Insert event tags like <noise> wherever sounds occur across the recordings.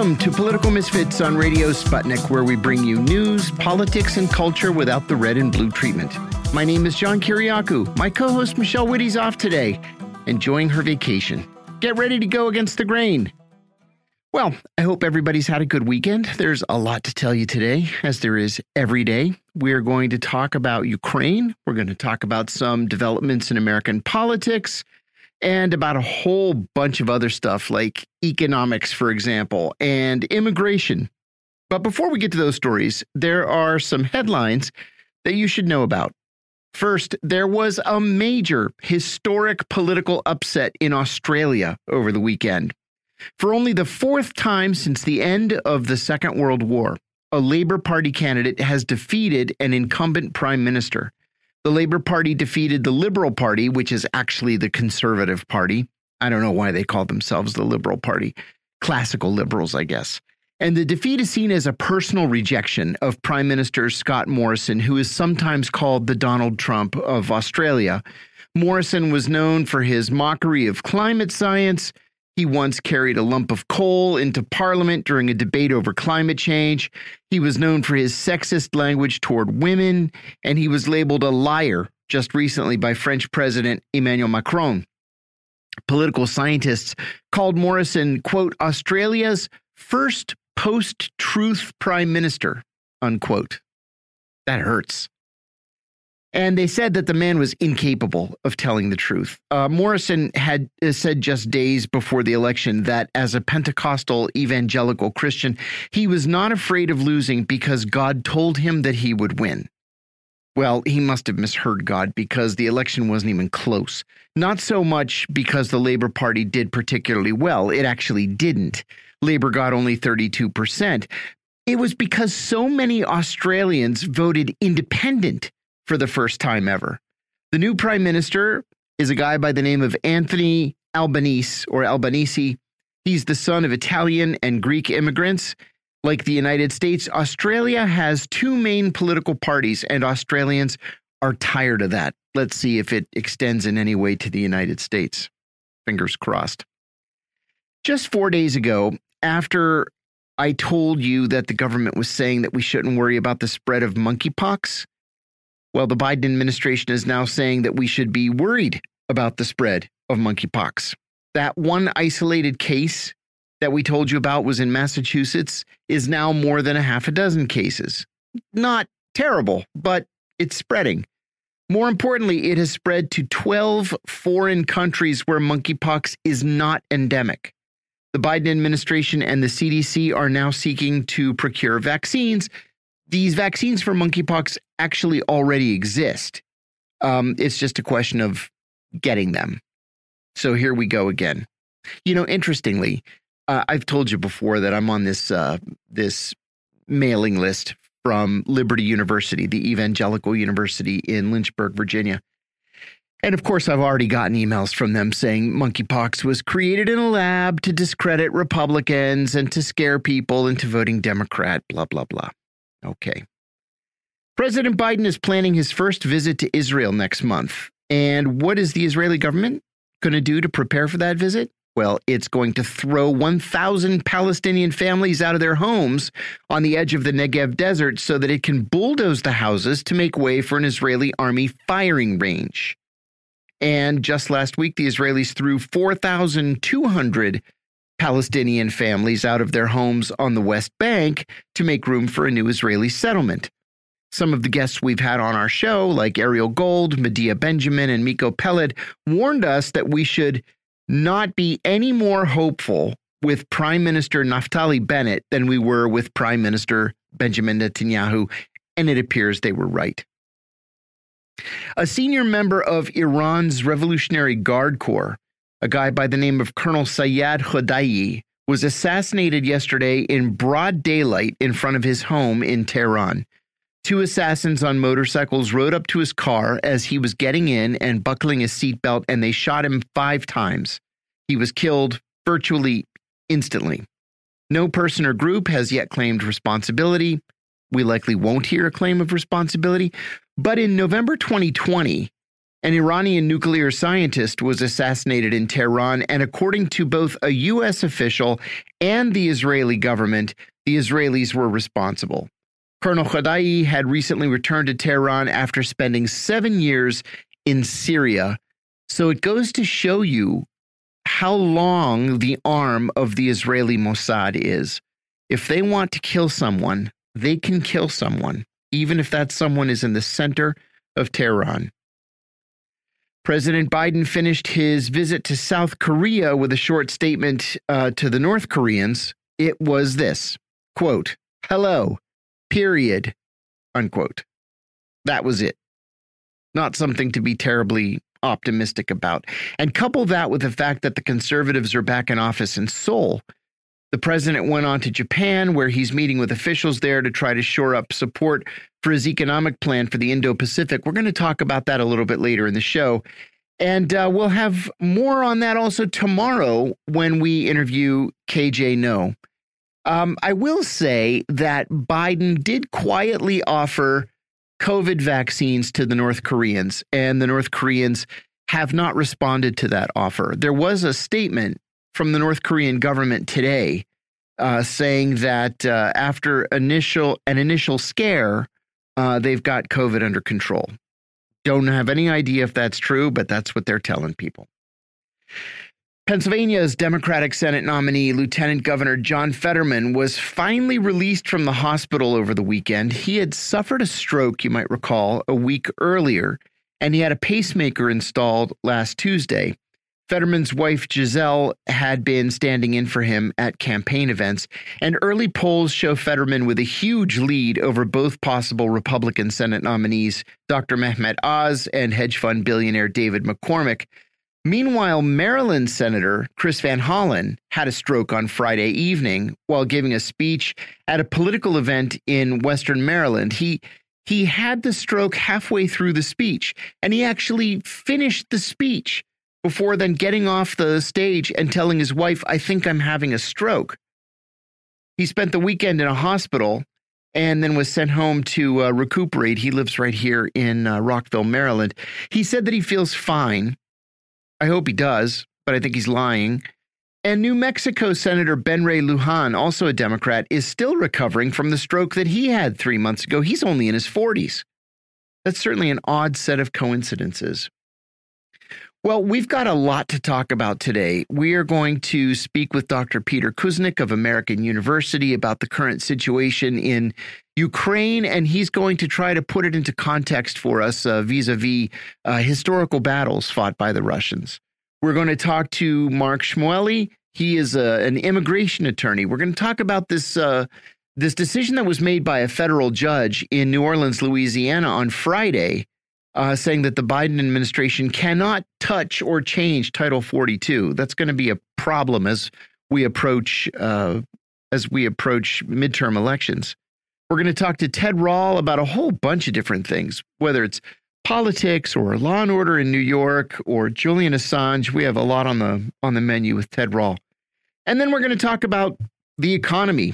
Welcome to Political Misfits on Radio Sputnik, where we bring you news, politics, and culture without the red and blue treatment. My name is John Kiriakou. My co host Michelle Witte's off today, enjoying her vacation. Get ready to go against the grain. Well, I hope everybody's had a good weekend. There's a lot to tell you today, as there is every day. We're going to talk about Ukraine. We're going to talk about some developments in American politics and about a whole bunch of other stuff like economics, for example, and immigration. But before we get to those stories, there are some headlines that you should know about. First, there was a major historic political upset in Australia over the weekend. For only the fourth time since the end of the Second World War, a Labour Party candidate has defeated an incumbent prime minister. The Labour Party defeated the Liberal Party, which is actually the Conservative Party. I don't know why they call themselves the Liberal Party. Classical liberals, I guess. And the defeat is seen as a personal rejection of Prime Minister Scott Morrison, who is sometimes called the Donald Trump of Australia. Morrison was known for his mockery of climate science. He once carried a lump of coal into Parliament during a debate over climate change. He was known for his sexist language toward women, and he was labeled a liar just recently by French President Emmanuel Macron. Political scientists called Morrison, quote, Australia's first post truth prime minister, unquote. That hurts. And they said that the man was incapable of telling the truth. Uh, Morrison had uh, said just days before the election that as a Pentecostal evangelical Christian, he was not afraid of losing because God told him that he would win. Well, he must have misheard God because the election wasn't even close. Not so much because the Labour Party did particularly well, it actually didn't. Labour got only 32%. It was because so many Australians voted independent for the first time ever. The new prime minister is a guy by the name of Anthony Albanese or Albanese. He's the son of Italian and Greek immigrants. Like the United States, Australia has two main political parties, and Australians are tired of that. Let's see if it extends in any way to the United States. Fingers crossed. Just four days ago, after I told you that the government was saying that we shouldn't worry about the spread of monkeypox, well, the Biden administration is now saying that we should be worried about the spread of monkeypox. That one isolated case that we told you about was in Massachusetts is now more than a half a dozen cases. Not terrible, but it's spreading. More importantly, it has spread to 12 foreign countries where monkeypox is not endemic. The Biden administration and the CDC are now seeking to procure vaccines these vaccines for monkeypox actually already exist. Um, it's just a question of getting them. So here we go again. You know, interestingly, uh, I've told you before that I'm on this uh, this mailing list from Liberty University, the evangelical university in Lynchburg, Virginia. And of course, I've already gotten emails from them saying monkeypox was created in a lab to discredit Republicans and to scare people into voting Democrat, blah, blah, blah. Okay. President Biden is planning his first visit to Israel next month. And what is the Israeli government going to do to prepare for that visit? Well, it's going to throw 1,000 Palestinian families out of their homes on the edge of the Negev desert so that it can bulldoze the houses to make way for an Israeli army firing range. And just last week, the Israelis threw 4,200 Palestinian families out of their homes on the West Bank to make room for a new Israeli settlement. Some of the guests we've had on our show, like Ariel Gold, Medea Benjamin, and Miko Peled, warned us that we should not be any more hopeful with Prime Minister Naftali Bennett than we were with Prime Minister Benjamin Netanyahu, and it appears they were right. A senior member of Iran's Revolutionary Guard Corps a guy by the name of Colonel Sayed Khodayi, was assassinated yesterday in broad daylight in front of his home in Tehran. Two assassins on motorcycles rode up to his car as he was getting in and buckling his seatbelt, and they shot him five times. He was killed virtually instantly. No person or group has yet claimed responsibility. We likely won't hear a claim of responsibility. But in November 2020, An Iranian nuclear scientist was assassinated in Tehran, and according to both a U.S. official and the Israeli government, the Israelis were responsible. Colonel Khadai had recently returned to Tehran after spending seven years in Syria. So it goes to show you how long the arm of the Israeli Mossad is. If they want to kill someone, they can kill someone, even if that someone is in the center of Tehran. President Biden finished his visit to South Korea with a short statement uh, to the North Koreans. It was this quote, hello, period, unquote. That was it. Not something to be terribly optimistic about. And couple that with the fact that the conservatives are back in office in Seoul. The president went on to Japan, where he's meeting with officials there to try to shore up support for his economic plan for the Indo Pacific. We're going to talk about that a little bit later in the show. And uh, we'll have more on that also tomorrow when we interview KJ Noh. Um, I will say that Biden did quietly offer COVID vaccines to the North Koreans, and the North Koreans have not responded to that offer. There was a statement from the North Korean government today uh, saying that uh, after initial an initial scare, uh, they've got COVID under control. Don't have any idea if that's true, but that's what they're telling people. Pennsylvania's Democratic Senate nominee, Lieutenant Governor John Fetterman, was finally released from the hospital over the weekend. He had suffered a stroke, you might recall, a week earlier, and he had a pacemaker installed last Tuesday. Fetterman's wife, Giselle, had been standing in for him at campaign events, and early polls show Fetterman with a huge lead over both possible Republican Senate nominees, Dr. Mehmet Oz and hedge fund billionaire David McCormick. Meanwhile, Maryland Senator Chris Van Hollen had a stroke on Friday evening while giving a speech at a political event in Western Maryland. He he had the stroke halfway through the speech, and he actually finished the speech before then getting off the stage and telling his wife, I think I'm having a stroke. He spent the weekend in a hospital and then was sent home to uh, recuperate. He lives right here in uh, Rockville, Maryland. He said that he feels fine. I hope he does, but I think he's lying. And New Mexico Senator Ben Ray Lujan, also a Democrat, is still recovering from the stroke that he had three months ago. He's only in his 40s. That's certainly an odd set of coincidences. Well, we've got a lot to talk about today. We are going to speak with Dr. Peter Kuznick of American University about the current situation in Ukraine, and he's going to try to put it into context for us vis a vis historical battles fought by the Russians. We're going to talk to Mark Shmueli. He is a, an immigration attorney. We're going to talk about this. Uh, this decision that was made by a federal judge in New Orleans, Louisiana on Friday uh, saying that the Biden administration cannot touch or change Title 42. That's going to be a problem as we approach uh, as we approach midterm elections. We're going to talk to Ted Rall about a whole bunch of different things, whether it's politics or law and order in New York or Julian Assange. We have a lot on the on the menu with Ted Rall. And then we're going to talk about the economy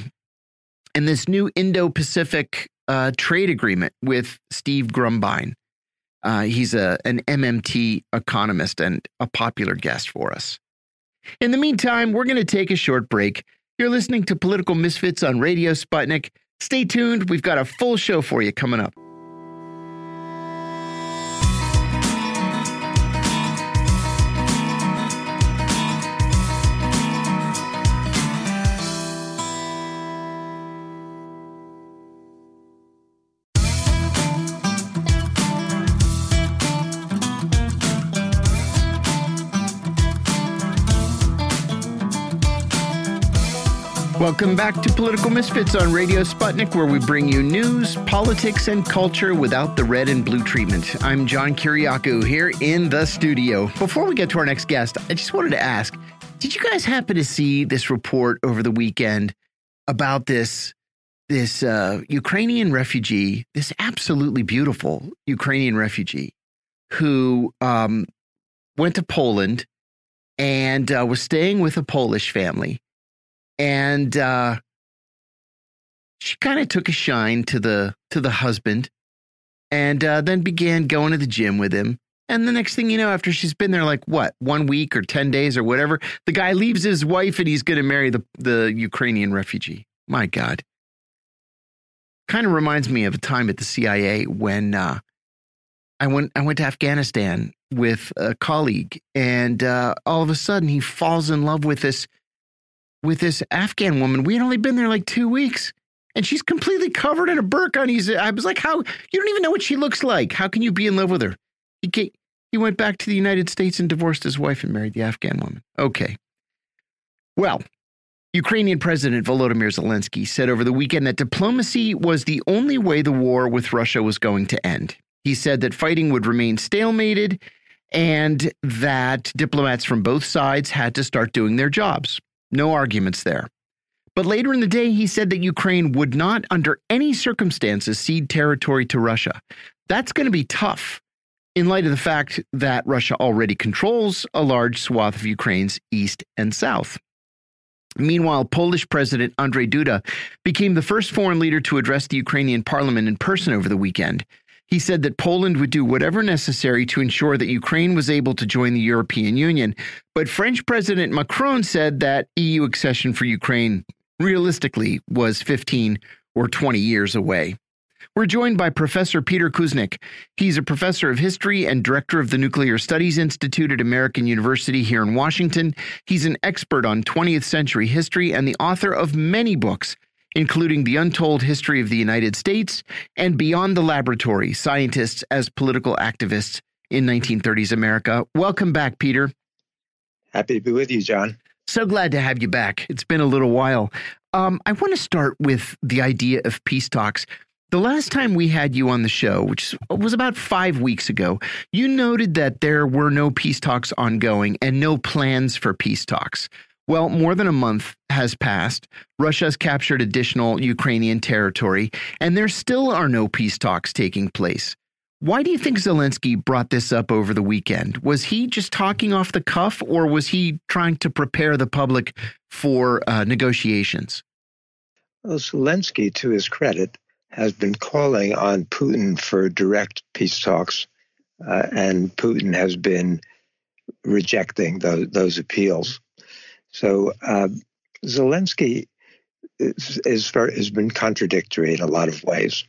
and this new Indo-Pacific uh, trade agreement with Steve Grumbine. Uh, he's a an MMT economist and a popular guest for us. In the meantime, we're going to take a short break. You're listening to Political Misfits on Radio Sputnik. Stay tuned. We've got a full show for you coming up. Welcome back to Political Misfits on Radio Sputnik, where we bring you news, politics, and culture without the red and blue treatment. I'm John Kiriakou here in the studio. Before we get to our next guest, I just wanted to ask Did you guys happen to see this report over the weekend about this? This uh, Ukrainian refugee, this absolutely beautiful Ukrainian refugee who um, went to Poland and uh, was staying with a Polish family and uh, she kind of took a shine to the to the husband, and uh, then began going to the gym with him. And the next thing you know, after she's been there like what, one week or 10 days or whatever, the guy leaves his wife and he's going to marry the, the Ukrainian refugee. My God. Kind of reminds me of a time at the CIA when uh, I went I went to Afghanistan with a colleague, and uh, all of a sudden he falls in love with this with this Afghan woman. We had only been there like two weeks, and she's completely covered in a burqa. I was like, "How you don't even know what she looks like? How can you be in love with her?" He he went back to the United States and divorced his wife and married the Afghan woman. Okay, well. Ukrainian President Volodymyr Zelensky said over the weekend that diplomacy was the only way the war with Russia was going to end. He said that fighting would remain stalemated and that diplomats from both sides had to start doing their jobs. No arguments there. But later in the day, he said that Ukraine would not, under any circumstances, cede territory to Russia. That's going to be tough in light of the fact that Russia already controls a large swath of Ukraine's east and south. Meanwhile, Polish President Andrzej Duda became the first foreign leader to address the Ukrainian parliament in person over the weekend. He said that Poland would do whatever necessary to ensure that Ukraine was able to join the European Union. But French President Macron said that EU accession for Ukraine realistically was 15 or 20 years away. We're joined by Professor Peter Kuznick. He's a professor of history and director of the Nuclear Studies Institute at American University here in Washington. He's an expert on 20th century history and the author of many books, including The Untold History of the United States and Beyond the Laboratory Scientists as Political Activists in 1930s America. Welcome back, Peter. Happy to be with you, John. So glad to have you back. It's been a little while. Um, I want to start with the idea of peace talks. The last time we had you on the show, which was about five weeks ago, you noted that there were no peace talks ongoing and no plans for peace talks. Well, more than a month has passed. Russia has captured additional Ukrainian territory, and there still are no peace talks taking place. Why do you think Zelensky brought this up over the weekend? Was he just talking off the cuff, or was he trying to prepare the public for uh, negotiations? Well, Zelensky, to his credit, has been calling on Putin for direct peace talks, uh, and Putin has been rejecting those, those appeals. So uh, Zelensky is, is has been contradictory in a lot of ways,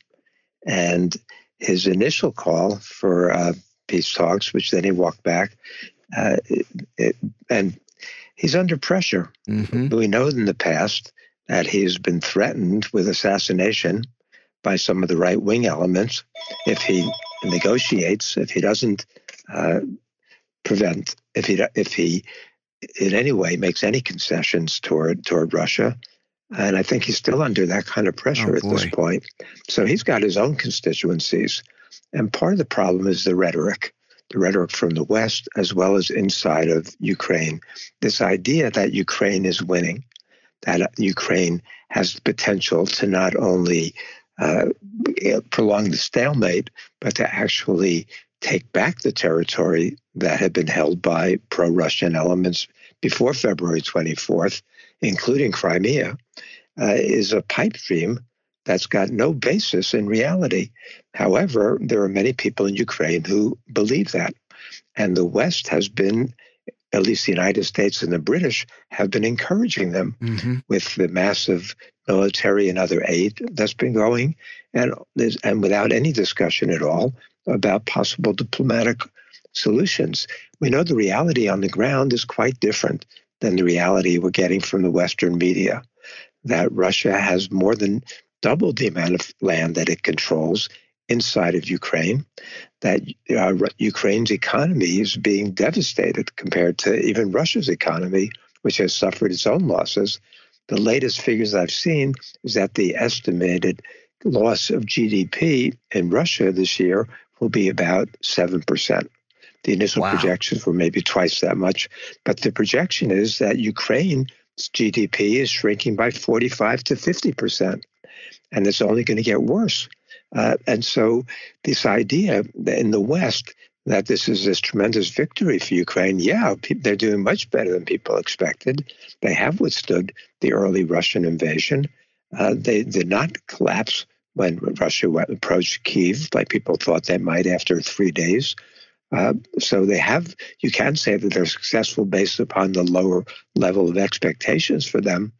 and his initial call for uh, peace talks, which then he walked back, uh, it, it, and he's under pressure. Mm-hmm. We know in the past that he's been threatened with assassination by some of the right wing elements if he negotiates, if he doesn't uh, prevent, if he if he in any way makes any concessions toward toward Russia. And I think he's still under that kind of pressure oh, at this point. So he's got his own constituencies. And part of the problem is the rhetoric, the rhetoric from the West as well as inside of Ukraine. This idea that Ukraine is winning, that Ukraine has the potential to not only uh, prolong the stalemate, but to actually take back the territory that had been held by pro Russian elements before February 24th, including Crimea, uh, is a pipe dream that's got no basis in reality. However, there are many people in Ukraine who believe that. And the West has been, at least the United States and the British, have been encouraging them mm-hmm. with the massive military and other aid that's been going, and, and without any discussion at all about possible diplomatic solutions. We know the reality on the ground is quite different than the reality we're getting from the Western media. That Russia has more than doubled the amount of land that it controls inside of Ukraine, that uh, Ukraine's economy is being devastated compared to even Russia's economy, which has suffered its own losses. The latest figures I've seen is that the estimated loss of GDP in Russia this year will be about 7%. The initial wow. projections were maybe twice that much. But the projection is that Ukraine's GDP is shrinking by 45 to 50%. And it's only going to get worse. Uh, and so, this idea in the West that this is this tremendous victory for Ukraine, yeah, they're doing much better than people expected. They have withstood the early Russian invasion. Uh, they did not collapse when Russia approached Kiev, like people thought they might after three days. Uh, so they have, you can say that they're successful based upon the lower level of expectations for them.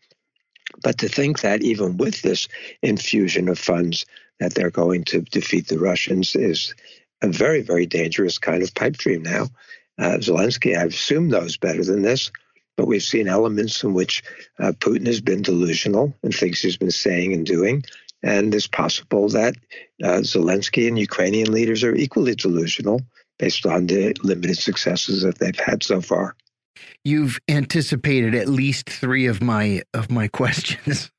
But to think that even with this infusion of funds, that they're going to defeat the Russians is a very, very dangerous kind of pipe dream now. Uh, Zelensky, I assume, knows better than this, but we've seen elements in which uh, Putin has been delusional and thinks he's been saying and doing. And it's possible that uh, Zelensky and Ukrainian leaders are equally delusional based on the limited successes that they've had so far. You've anticipated at least three of my of my <laughs> questions.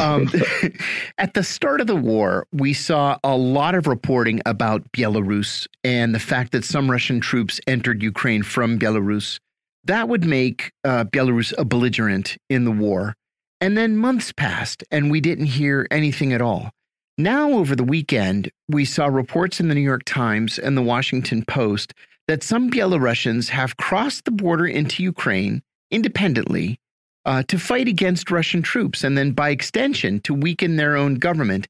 um, <laughs> at the start of the war, we saw a lot of reporting about Belarus and the fact that some Russian troops entered Ukraine from Belarus. That would make uh, Belarus a belligerent in the war. And then months passed and we didn't hear anything at all. Now, over the weekend, we saw reports in the New York Times and the Washington Post that some Belarusians have crossed the border into Ukraine independently uh, to fight against Russian troops and then, by extension, to weaken their own government.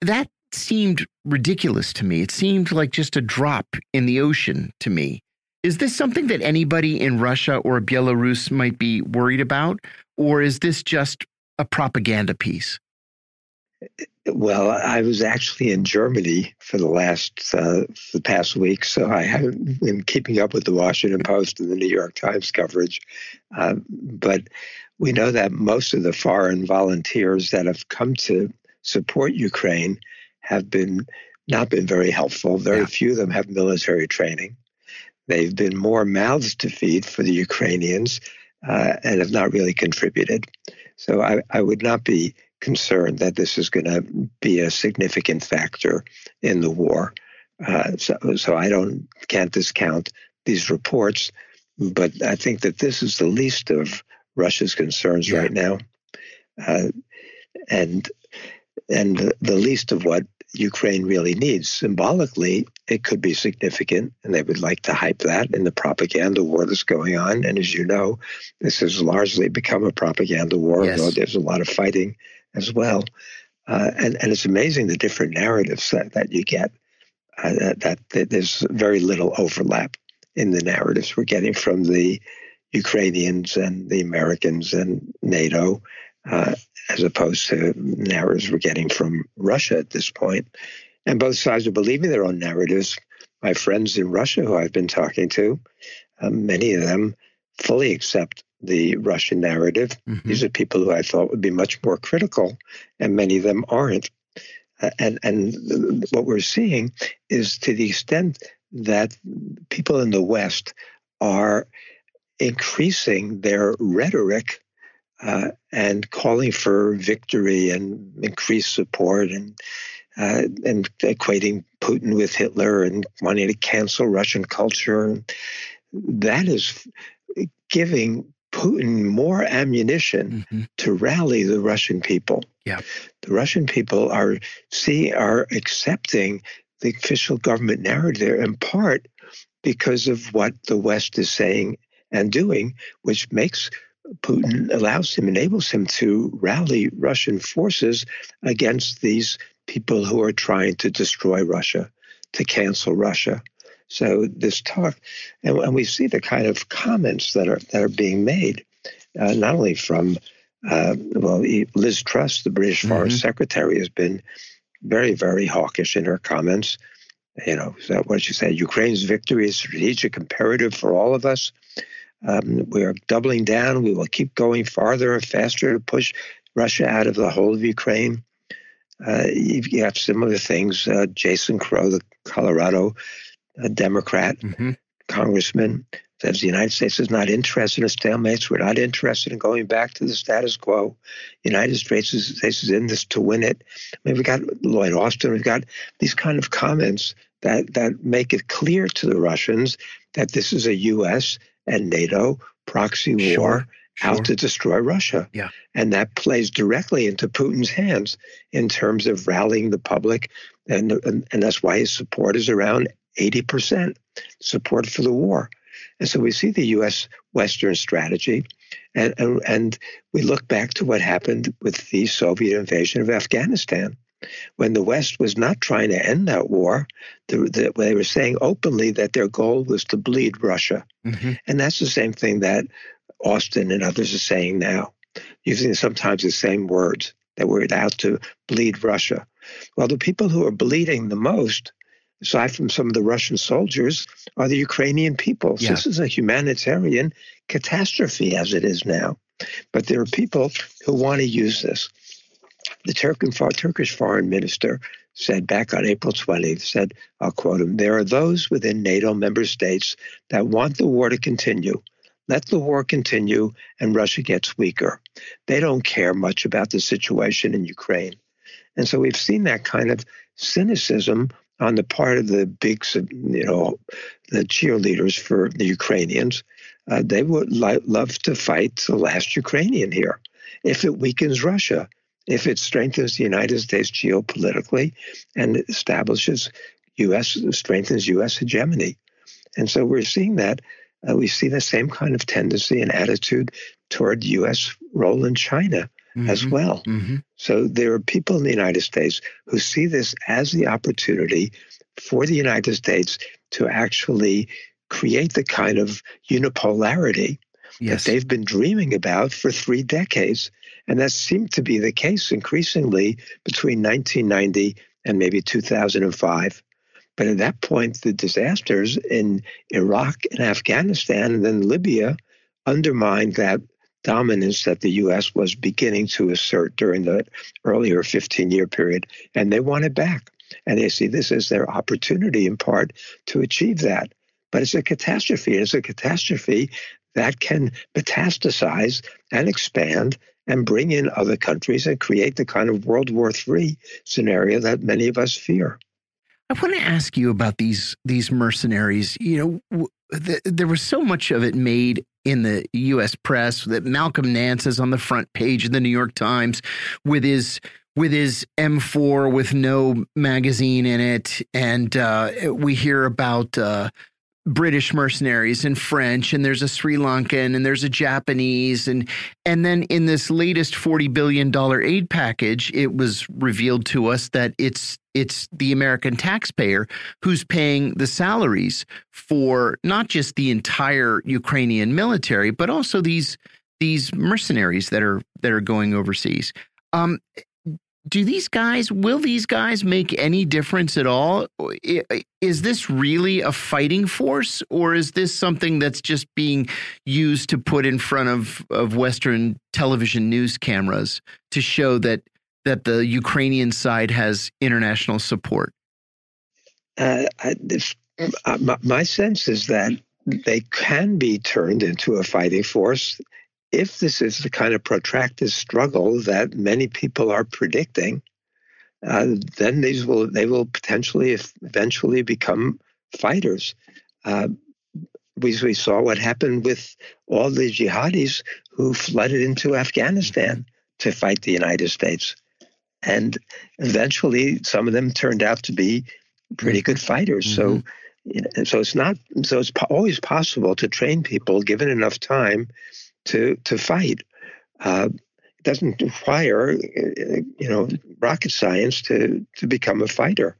That seemed ridiculous to me. It seemed like just a drop in the ocean to me. Is this something that anybody in Russia or Belarus might be worried about? Or is this just a propaganda piece? Well, I was actually in Germany for the last uh, the past week, so I haven't been keeping up with the Washington Post and the New York Times coverage. Uh, but we know that most of the foreign volunteers that have come to support Ukraine have been not been very helpful. Very yeah. few of them have military training. They've been more mouths to feed for the Ukrainians uh, and have not really contributed. So I, I would not be concerned that this is going to be a significant factor in the war. Uh, so, so I don't can't discount these reports, but I think that this is the least of Russia's concerns yeah. right now, uh, and and the least of what Ukraine really needs. Symbolically, it could be significant, and they would like to hype that in the propaganda war that's going on. And as you know, this has largely become a propaganda war, yes. though there's a lot of fighting as well. Uh, and, and it's amazing the different narratives that, that you get, uh, that, that, that, there's very little overlap in the narratives we're getting from the Ukrainians and the Americans and NATO, uh, as opposed to narratives we're getting from Russia at this point. And both sides are believing their own narratives. My friends in Russia, who I've been talking to, um, many of them fully accept the Russian narrative. Mm-hmm. These are people who I thought would be much more critical, and many of them aren't. Uh, and and what we're seeing is to the extent that people in the West are increasing their rhetoric uh, and calling for victory and increased support and uh, and equating Putin with Hitler and wanting to cancel Russian culture. That is giving Putin more ammunition mm-hmm. to rally the Russian people. Yeah. The Russian people are see are accepting the official government narrative in part because of what the West is saying and doing, which makes Putin allows him, enables him to rally Russian forces against these people who are trying to destroy Russia, to cancel Russia. So this talk, and, and we see the kind of comments that are that are being made, uh, not only from uh, well, Liz Truss, the British mm-hmm. Foreign Secretary, has been very, very hawkish in her comments. You know, what she said: Ukraine's victory is strategic imperative for all of us. Um, we are doubling down. We will keep going farther and faster to push Russia out of the whole of Ukraine. Uh, you have similar things. Uh, Jason Crow, the Colorado a Democrat mm-hmm. congressman, says the United States is not interested in stalemates. We're not interested in going back to the status quo. The United States is, is in this to win it. I mean, we've got Lloyd Austin. We've got these kind of comments that that make it clear to the Russians that this is a U.S. and NATO proxy war. Sure. Sure. out to destroy Russia. Yeah. And that plays directly into Putin's hands in terms of rallying the public. And, and, and that's why his support is around 80% support for the war. And so we see the U.S. Western strategy, and, and, and we look back to what happened with the Soviet invasion of Afghanistan. When the West was not trying to end that war. The, the, they were saying openly that their goal was to bleed Russia. Mm-hmm. And that's the same thing that Austin and others are saying now, using sometimes the same words that we're out to bleed Russia. Well, the people who are bleeding the most, aside from some of the Russian soldiers, are the Ukrainian people. Yeah. This is a humanitarian catastrophe as it is now. But there are people who want to use this. The Turkish foreign minister said back on April 20th, said, I'll quote him, there are those within NATO member states that want the war to continue. Let the war continue and Russia gets weaker. They don't care much about the situation in Ukraine. And so we've seen that kind of cynicism on the part of the big, you know, the cheerleaders for the Ukrainians. Uh, they would li- love to fight the last Ukrainian here if it weakens Russia if it strengthens the United States geopolitically and establishes U.S. strengthens U.S. hegemony. And so we're seeing that. Uh, we see the same kind of tendency and attitude toward U.S. role in China mm-hmm. as well. Mm-hmm. So there are people in the United States who see this as the opportunity for the United States to actually create the kind of unipolarity yes. that they've been dreaming about for three decades. And that seemed to be the case increasingly between 1990 and maybe 2005. But at that point, the disasters in Iraq and Afghanistan and then Libya undermined that dominance that the U.S. was beginning to assert during the earlier 15 year period. And they want it back. And they see this as their opportunity, in part, to achieve that. But it's a catastrophe. It's a catastrophe that can metastasize and expand and bring in other countries and create the kind of World War III scenario that many of us fear. I want to ask you about these these mercenaries. You know, the, there was so much of it made in the U.S. press that Malcolm Nance is on the front page of the New York Times with his with his M4 with no magazine in it, and uh, we hear about uh, British mercenaries and French, and there's a Sri Lankan, and there's a Japanese, and and then in this latest forty billion dollar aid package, it was revealed to us that it's it's the American taxpayer who's paying the salaries for not just the entire Ukrainian military, but also these these mercenaries that are that are going overseas. Um, do these guys will these guys make any difference at all? Is this really a fighting force or is this something that's just being used to put in front of of western television news cameras to show that that the ukrainian side has international support? Uh, I, uh, my, my sense is that they can be turned into a fighting force if this is the kind of protracted struggle that many people are predicting, uh, then these will they will potentially eventually become fighters. Uh, we, we saw what happened with all the jihadis who flooded into Afghanistan to fight the United States. And eventually, some of them turned out to be pretty good fighters. Mm-hmm. So, you know, so it's not so it's po- always possible to train people given enough time to to fight. Uh, it doesn't require you know rocket science to to become a fighter.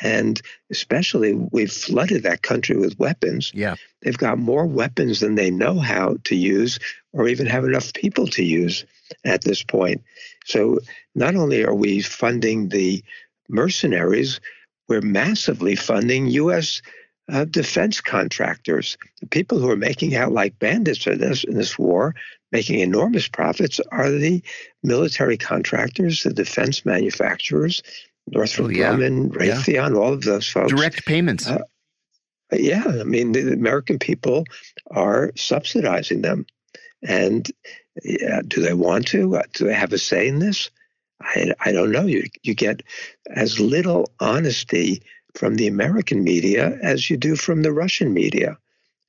And especially, we've flooded that country with weapons. Yeah. They've got more weapons than they know how to use or even have enough people to use at this point. So, not only are we funding the mercenaries, we're massively funding U.S uh, defense contractors. The people who are making out like bandits in this, in this war, making enormous profits, are the military contractors, the defense manufacturers, Northrop oh, yeah. Grumman, Raytheon, yeah. all of those folks. Direct payments. Uh, yeah, I mean, the American people are subsidizing them. And yeah, do they want to? Uh, do they have a say in this? I, I don't know. You, you get as little honesty from the American media as you do from the Russian media.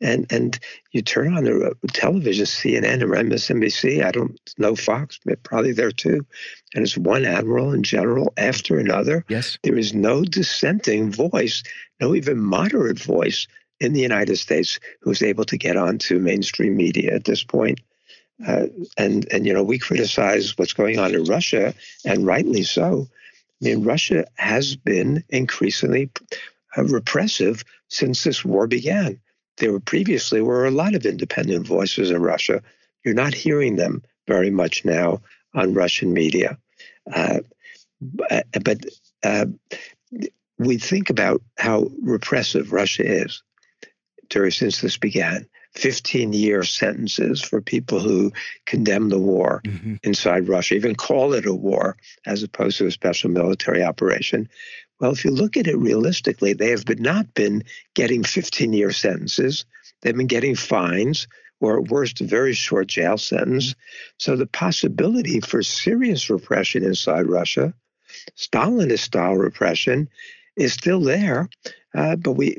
And and you turn on the television, CNN or MSNBC. I don't know Fox, but probably there too. And it's one admiral and general after another. Yes, there is no dissenting voice, no even moderate voice in the United States who's able to get onto mainstream media at this point. Uh, and and you know we criticize what's going on in Russia, and rightly so. Mean, Russia has been increasingly uh, repressive since this war began. There were previously were a lot of independent voices in Russia. You're not hearing them very much now on Russian media. Uh, but uh, we think about how repressive Russia is during since this began. 15 year sentences for people who condemn the war mm-hmm. inside Russia, even call it a war as opposed to a special military operation. Well, if you look at it realistically, they have been, not been getting 15 year sentences. They've been getting fines or at worst, a very short jail sentence. Mm-hmm. So the possibility for serious repression inside Russia, Stalinist style repression, is still there, uh, but we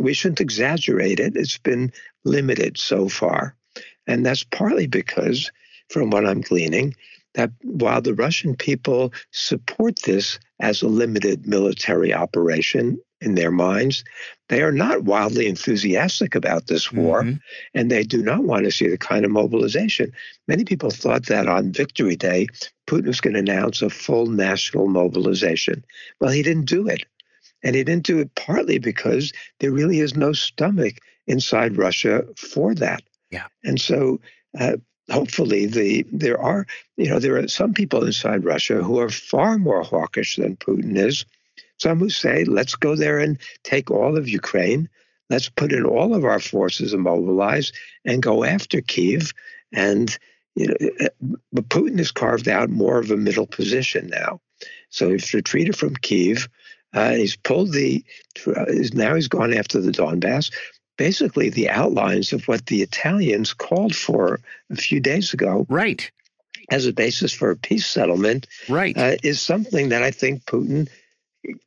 we shouldn't exaggerate it. It's been limited so far, and that's partly because, from what I'm gleaning, that while the Russian people support this as a limited military operation in their minds, they are not wildly enthusiastic about this war, mm-hmm. and they do not want to see the kind of mobilization. Many people thought that on Victory Day, Putin was going to announce a full national mobilization. Well, he didn't do it. And he didn't do it partly because there really is no stomach inside Russia for that. Yeah. And so uh, hopefully the there are you know there are some people inside Russia who are far more hawkish than Putin is. Some who say let's go there and take all of Ukraine. Let's put in all of our forces and mobilize and go after Kiev. And you know, uh, but Putin has carved out more of a middle position now. So he's retreated from Kiev. Uh, he's pulled the, now he's gone after the Donbass. Basically, the outlines of what the Italians called for a few days ago. Right. As a basis for a peace settlement. Right. Uh, is something that I think Putin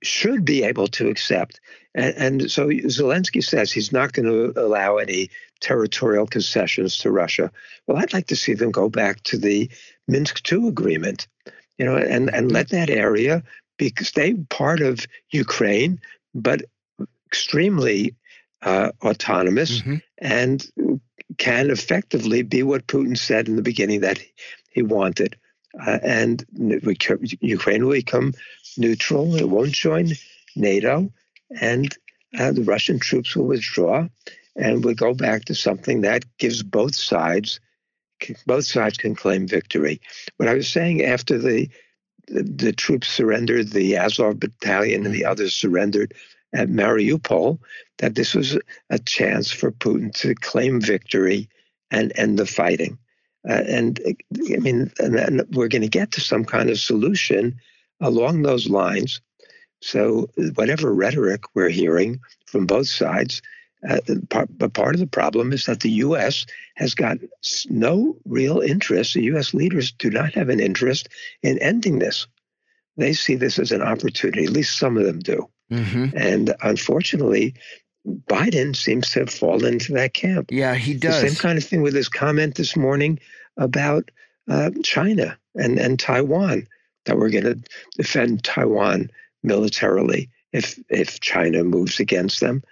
should be able to accept. And, and so Zelensky says he's not going to allow any territorial concessions to Russia. Well, I'd like to see them go back to the Minsk II agreement, you know, and, and let that area because they part of Ukraine, but extremely uh, autonomous mm-hmm. and can effectively be what Putin said in the beginning that he wanted. Uh, and Ukraine will become neutral. It won't join NATO, and uh, the Russian troops will withdraw, and we go back to something that gives both sides both sides can claim victory. What I was saying after the the, the troops surrendered, the Azov battalion and the mm-hmm. others surrendered at Mariupol, that this was a chance for Putin to claim victory and end the fighting. Uh, and I mean, and, and we're going to get to some kind of solution along those lines. So, whatever rhetoric we're hearing from both sides, uh, part, but part of the problem is that the U.S. has got no real interest. The U.S. leaders do not have an interest in ending this. They see this as an opportunity. At least some of them do. Mm-hmm. And unfortunately, Biden seems to have fallen into that camp. Yeah, he does. The same kind of thing with his comment this morning about uh, China and, and Taiwan, that we're going to defend Taiwan militarily if if China moves against them.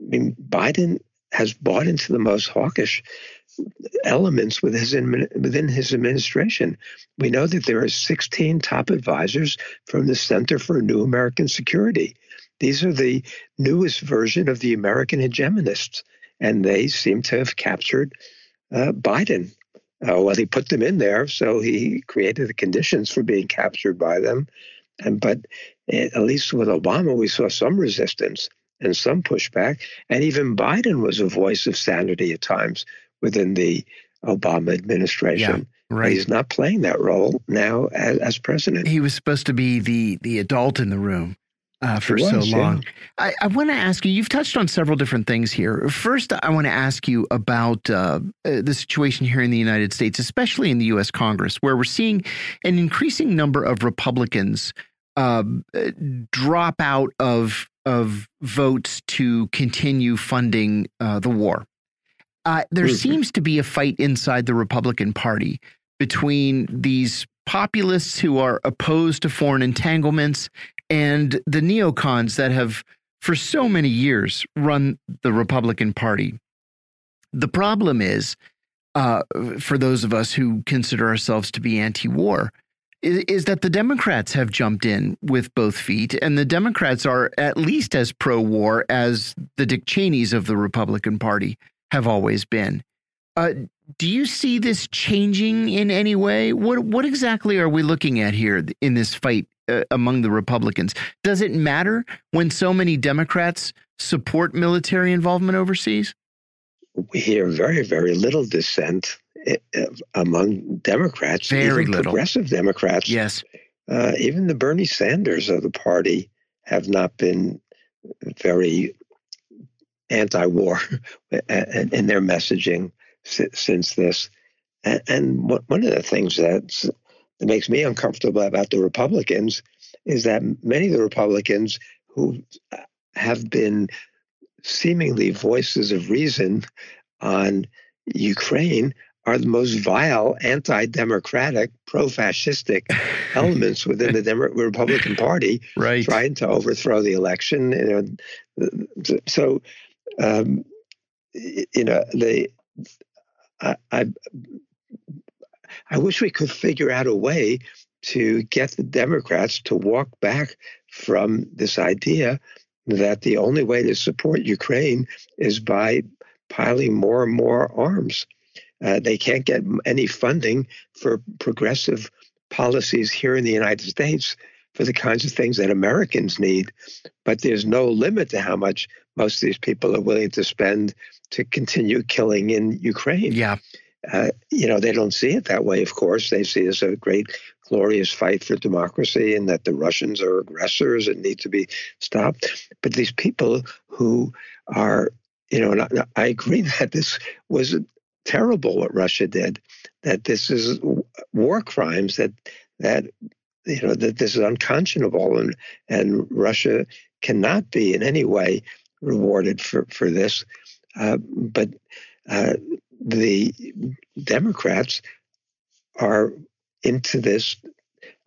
I mean, Biden has bought into the most hawkish elements with his, within his administration. We know that there are 16 top advisors from the Center for New American Security. These are the newest version of the American hegemonists, and they seem to have captured uh, Biden. Uh, well, he put them in there, so he created the conditions for being captured by them. And but at least with Obama, we saw some resistance and some pushback. And even Biden was a voice of sanity at times within the Obama administration. Yeah, right. He's not playing that role now as, as, president. He was supposed to be the the adult in the room. Uh, for was, so long. Yeah. I, I want to ask you, you've touched on several different things here. First, I want to ask you about uh, uh, the situation here in the United States, especially in the U.S. Congress, where we're seeing an increasing number of Republicans uh, drop out of of votes to continue funding uh, the war. Uh, there mm -hmm. seems to be a fight inside the Republican Party between these populists who are opposed to foreign entanglements and the neocons that have, for so many years, run the Republican Party. The problem is, uh, for those of us who consider ourselves to be anti war, is, is that the Democrats have jumped in with both feet, and the Democrats are at least as pro war as the Dick Cheneys of the Republican Party have always been. Uh, do you see this changing in any way? What what exactly are we looking at here in this fight uh, among the Republicans? Does it matter when so many Democrats support military involvement overseas? We hear very very little dissent Eh, eh, among Democrats, very even little. progressive Democrats. Yes, uh, even the Bernie Sanders of the party have not been very anti-war <laughs> in their messaging since this. And one of the things that makes me uncomfortable about the Republicans is that many of the Republicans who uh, have been seemingly voices of reason on Ukraine are the most vile, anti-democratic, pro-fascistic <laughs> elements within the Demo- Republican Party, right. trying to overthrow the election. You know, So, um, you know, the I, I, I wish we could figure out a way to get the Democrats to walk back from this idea that the only way to support Ukraine is by piling more and more arms. Uh, they can't get any funding for progressive policies here in the United States for the kinds of things that Americans need. But there's no limit to how much most of these people are willing to spend to continue killing in Ukraine. Yeah. Uh, you know, they don't see it that way, of course. They see it as a great, glorious fight for democracy and that the Russians are aggressors and need to be stopped. But these people who are, you know, I, I agree <laughs> that this was terrible what Russia did, that this is war crimes, that, that you know that this is unconscionable and and Russia cannot be in any way rewarded for for this. Uh, but uh, the Democrats are into this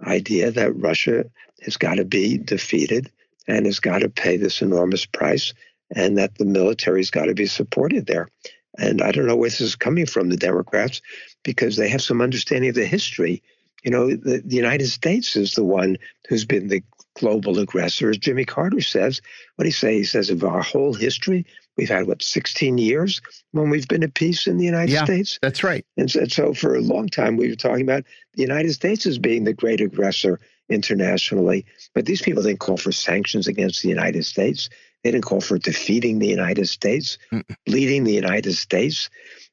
idea that Russia has got to be defeated and has got to pay this enormous price, and that the military's got to be supported there. And I don't know where this is coming from, the Democrats, because they have some understanding of the history. You know, the, the United States is the one who's been the global aggressor, as Jimmy Carter says. What he say? He says of our whole history, we've had what 16 years when we've been at peace in the United yeah, States. That's right. And so, so for a long time, we were talking about the United States as being the great aggressor internationally. But these people didn't call for sanctions against the United States. They didn't call for defeating the United States, mm bleeding the United States,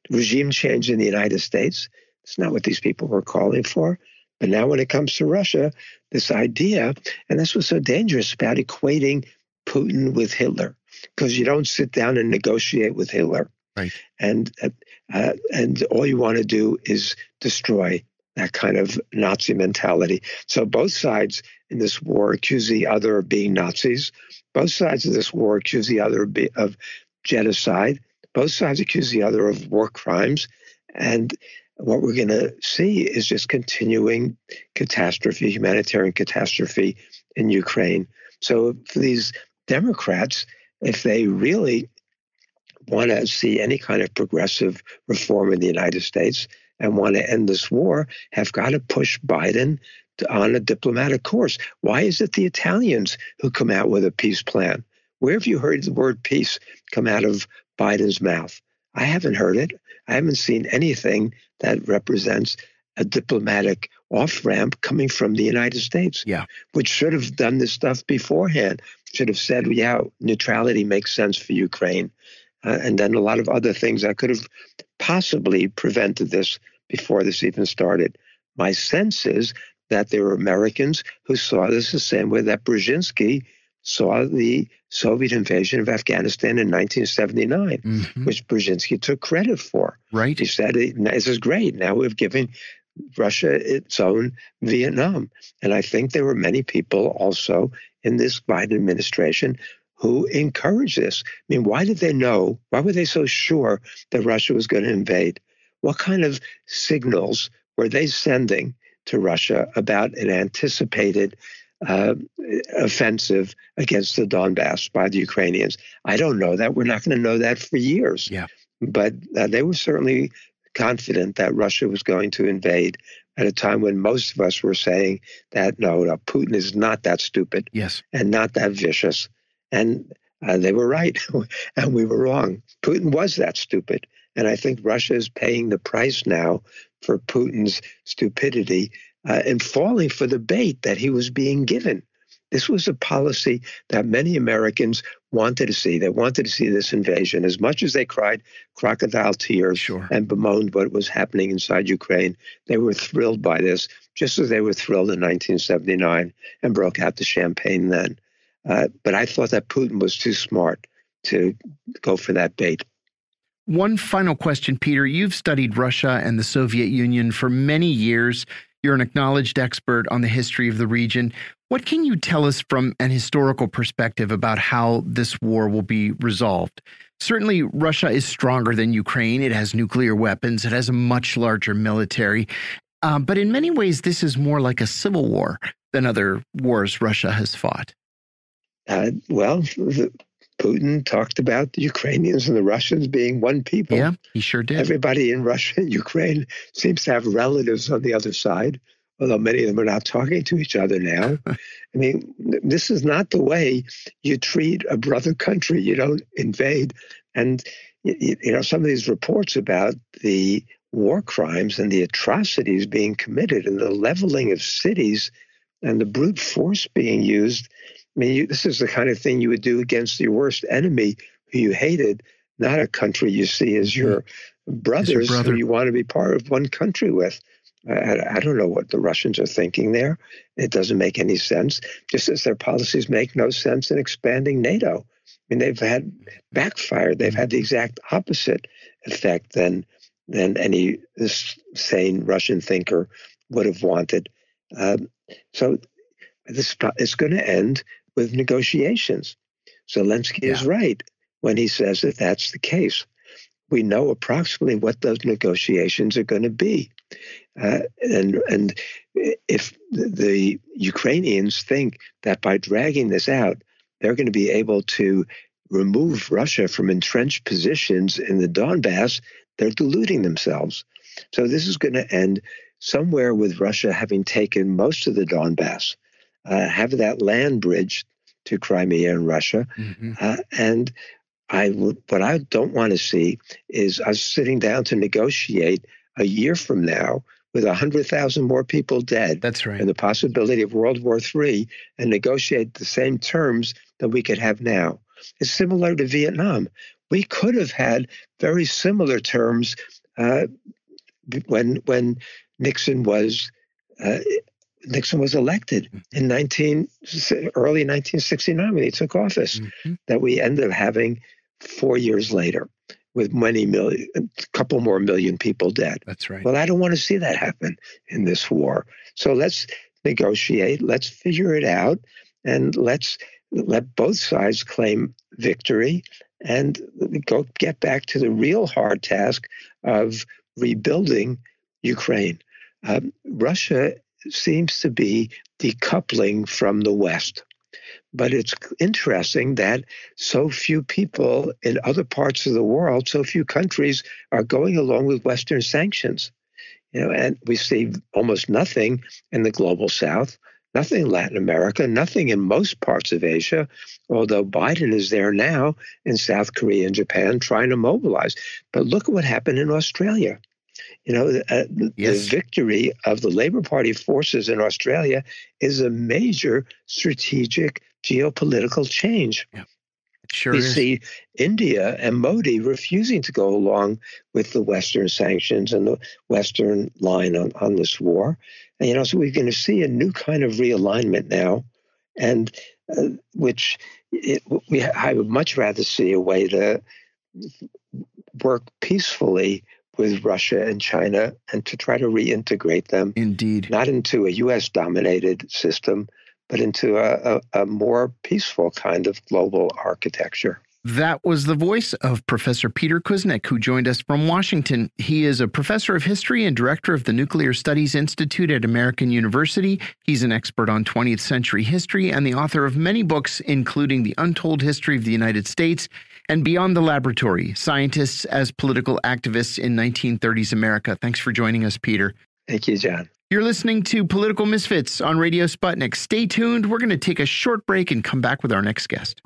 regime change in the United States. It's not what these people were calling for. But now, when it comes to Russia, this idea, and that's what's so dangerous about equating Putin with Hitler, because you don't sit down and negotiate with Hitler. Right. And uh, uh and all you want to do is destroy that kind of Nazi mentality. So both sides in this war accuse the other of being Nazis. Both sides of this war accuse the other of, genocide. Both sides accuse the other of war crimes. And what we're going to see is just continuing catastrophe, humanitarian catastrophe in Ukraine. So for these Democrats, if they really want to see any kind of progressive reform in the United States and want to end this war, have got to push Biden to, on a diplomatic course. Why is it the Italians who come out with a peace plan? Where have you heard the word peace come out of Biden's mouth? I haven't heard it. I haven't seen anything that represents a diplomatic off ramp coming from the United States. Yeah. Which should have done this stuff beforehand, should have said, yeah, neutrality makes sense for Ukraine. Uh, and then a lot of other things that could have possibly prevented this before this even started. My sense is that there were Americans who saw this the same way that Brzezinski saw the Soviet invasion of Afghanistan in 1979, mm-hmm. which Brzezinski took credit for. Right. He said, This is great. Now we've given Russia its own Vietnam. And I think there were many people also in this Biden administration who encouraged this. I mean, why did they know? Why were they so sure that Russia was going to invade? What kind of signals were they sending to Russia about an anticipated uh, offensive against the Donbass by the Ukrainians. I don't know that. We're not going to know that for years. Yeah. But uh, they were certainly confident that Russia was going to invade at a time when most of us were saying that no, no, Putin is not that stupid, yes, and not that vicious, and uh, they were right, <laughs> and we were wrong. Putin was that stupid, and I think Russia is paying the price now for Putin's stupidity uh, and falling for the bait that he was being given. This was a policy that many Americans wanted to see. They wanted to see this invasion as much as they cried crocodile tears sure. and bemoaned what was happening inside Ukraine. They were thrilled by this, just as they were thrilled in 1979 and broke out the champagne then. Uh, but I thought that Putin was too smart to go for that bait. One final question, Peter. You've studied Russia and the Soviet Union for many years. You're an acknowledged expert on the history of the region. What can you tell us from an historical perspective about how this war will be resolved? Certainly, Russia is stronger than Ukraine. It has nuclear weapons, it has a much larger military. Uh, but in many ways, this is more like a civil war than other wars Russia has fought. Uh, well, the, Putin talked about the Ukrainians and the Russians being one people. Yeah, he sure did. Everybody in Russia and Ukraine seems to have relatives on the other side, although many of them are not talking to each other now. <laughs> I mean, this is not the way you treat a brother country. You don't invade. And, you, you know, some of these reports about the war crimes and the atrocities being committed and the leveling of cities and the brute force being used I mean, you, this is the kind of thing you would do against your worst enemy who you hated, not a country you see as your brothers your brother. who you want to be part of one country with. I, I, don't know what the Russians are thinking there. It doesn't make any sense, just as their policies make no sense in expanding NATO. I mean, they've had backfired. They've had the exact opposite effect than than any sane Russian thinker would have wanted. Um, so this is going to end with negotiations. Zelensky yeah. is right when he says that that's the case. We know approximately what those negotiations are going to be. Uh, and and if the Ukrainians think that by dragging this out, they're going to be able to remove Russia from entrenched positions in the Donbass, they're deluding themselves. So this is going to end somewhere with Russia having taken most of the Donbass, uh, have that land bridge to Crimea and Russia. Mm-hmm. Uh, and I what I don't want to see is us sitting down to negotiate a year from now with 100,000 more people dead. That's right. And the possibility of World War III and negotiate the same terms that we could have now. It's similar to Vietnam. We could have had very similar terms uh, when when Nixon was uh, Nixon was elected mm-hmm. in 19 early 1969 when he took office mm-hmm. that we ended up having four years later with many million a couple more million people dead that's right well i don't want to see that happen in this war so let's negotiate let's figure it out and let's let both sides claim victory and go get back to the real hard task of rebuilding ukraine um, russia seems to be decoupling from the West. But it's interesting that so few people in other parts of the world, so few countries are going along with Western sanctions. You know, and we see almost nothing in the global South, nothing in Latin America, nothing in most parts of Asia, although Biden is there now in South Korea and Japan trying to mobilize. But look at what happened in Australia. You know, uh, yes. the victory of the Labour Party forces in Australia is a major strategic geopolitical change. Yeah. Sure we is. see India and Modi refusing to go along with the Western sanctions and the Western line on, on this war. And, you know, so we're going to see a new kind of realignment now, and uh, which it, we, I would much rather see a way to work peacefully with Russia and China and to try to reintegrate them. Indeed. Not into a US dominated system, but into a, a, a more peaceful kind of global architecture. That was the voice of Professor Peter Kuznick, who joined us from Washington. He is a professor of history and director of the Nuclear Studies Institute at American University. He's an expert on 20th century history and the author of many books, including The Untold History of the United States and Beyond the Laboratory Scientists as Political Activists in 1930s America. Thanks for joining us, Peter. Thank you, John. You're listening to Political Misfits on Radio Sputnik. Stay tuned. We're going to take a short break and come back with our next guest.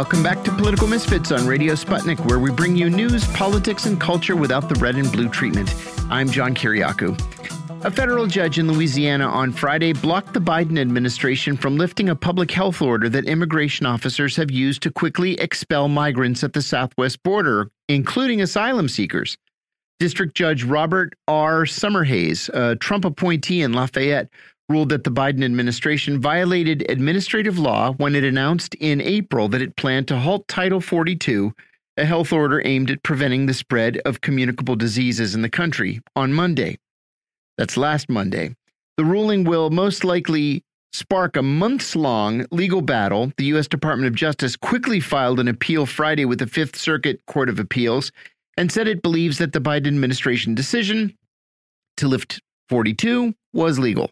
Welcome back to Political Misfits on Radio Sputnik, where we bring you news, politics, and culture without the red and blue treatment. I'm John Kiriakou. A federal judge in Louisiana on Friday blocked the Biden administration from lifting a public health order that immigration officers have used to quickly expel migrants at the southwest border, including asylum seekers. District Judge Robert R. Summerhays, a Trump appointee in Lafayette, ruled that the Biden administration violated administrative law when it announced in April that it planned to halt Title 42, a health order aimed at preventing the spread of communicable diseases in the country, on Monday. That's last Monday. The ruling will most likely spark a months long legal battle. The U.S. Department of Justice quickly filed an appeal Friday with the Fifth Circuit Court of Appeals and said it believes that the Biden administration decision to lift 42 was legal.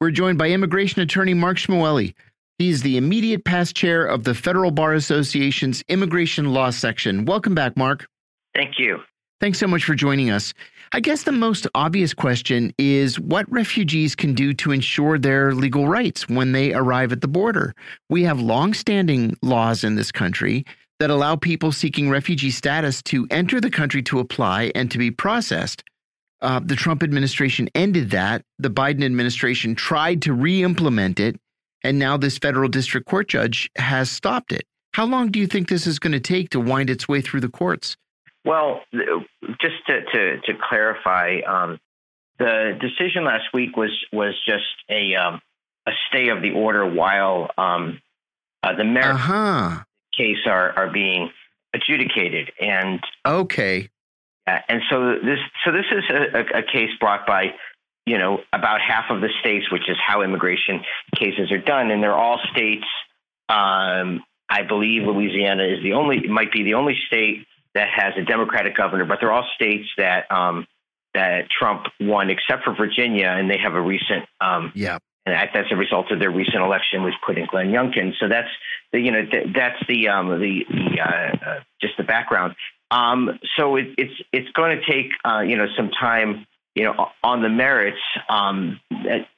We're joined by immigration attorney Mark Shmueli. He's the immediate past chair of the Federal Bar Association's Immigration Law Section. Welcome back, Mark. Thank you. Thanks so much for joining us. I guess the most obvious question is what refugees can do to ensure their legal rights when they arrive at the border. We have longstanding laws in this country that allow people seeking refugee status to enter the country to apply and to be processed. Uh, the Trump administration ended that. The Biden administration tried to re implement it. And now this federal district court judge has stopped it. How long do you think this is going to take to wind its way through the courts? Well, just to, to, to clarify, um, the decision last week was was just a um, a stay of the order while um, uh, the merit uh -huh. case are are being adjudicated. And okay, and so this so this is a, a, case brought by you know about half of the states, which is how immigration cases are done, and they're all states. Um, I believe Louisiana is the only might be the only state that has a Democratic governor, but they're all states that um, that Trump won, except for Virginia, and they have a recent um, yeah. And that's a result of their recent election, which put in Glenn Youngkin. So that's the you know th- that's the um, the, the uh, uh, just the background. Um, so it, it's it's going to take uh, you know some time you know on the merits. Um,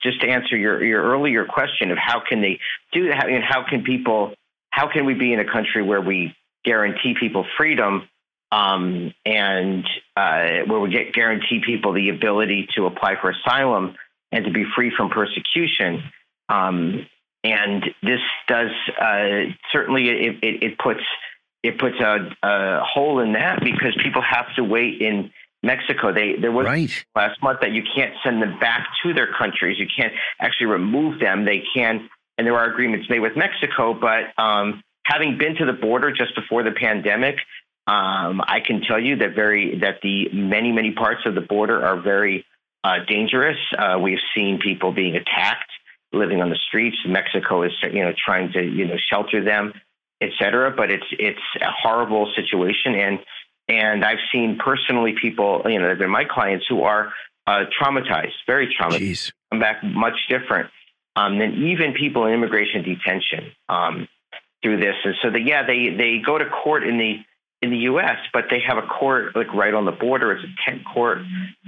just to answer your your earlier question of how can they do that? how can people? How can we be in a country where we guarantee people freedom um, and uh, where we get guarantee people the ability to apply for asylum and to be free from persecution? Um, and this does uh, certainly it, it, it puts it puts a, a hole in that because people have to wait in Mexico. They there was right. last month that you can't send them back to their countries. You can't actually remove them. They can, and there are agreements made with Mexico. But um, having been to the border just before the pandemic, um, I can tell you that very that the many many parts of the border are very uh, dangerous. Uh, we've seen people being attacked, living on the streets. Mexico is you know trying to you know shelter them et cetera. But it's it's a horrible situation, and and I've seen personally people, you know, they're my clients who are uh, traumatized, very traumatized, Jeez. come back much different um, than even people in immigration detention um, through this. And so, the, yeah, they they go to court in the in the U.S., but they have a court like right on the border. It's a tent court,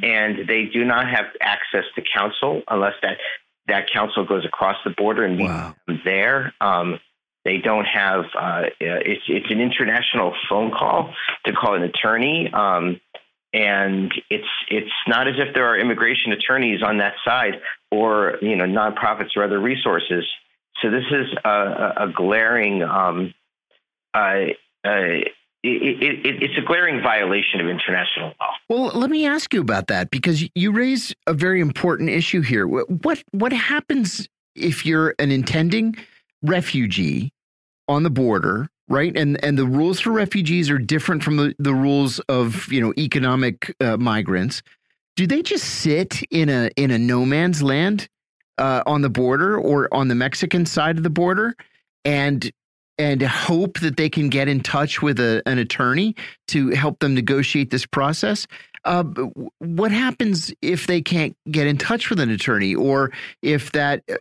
and they do not have access to counsel unless that that counsel goes across the border and meets wow. them there. Um, they don't have uh, it's it's an international phone call to call an attorney, um, and it's it's not as if there are immigration attorneys on that side or you know nonprofits or other resources. So this is a, a glaring um, uh, uh, it, it, it's a glaring violation of international law. Well, let me ask you about that because you raise a very important issue here. What what happens if you're an intending refugee on the border, right? And and the rules for refugees are different from the, the rules of you know economic uh, migrants. Do they just sit in a in a no man's land uh, on the border or on the Mexican side of the border and and hope that they can get in touch with a, an attorney to help them negotiate this process. Uh, what happens if they can't get in touch with an attorney or if that uh,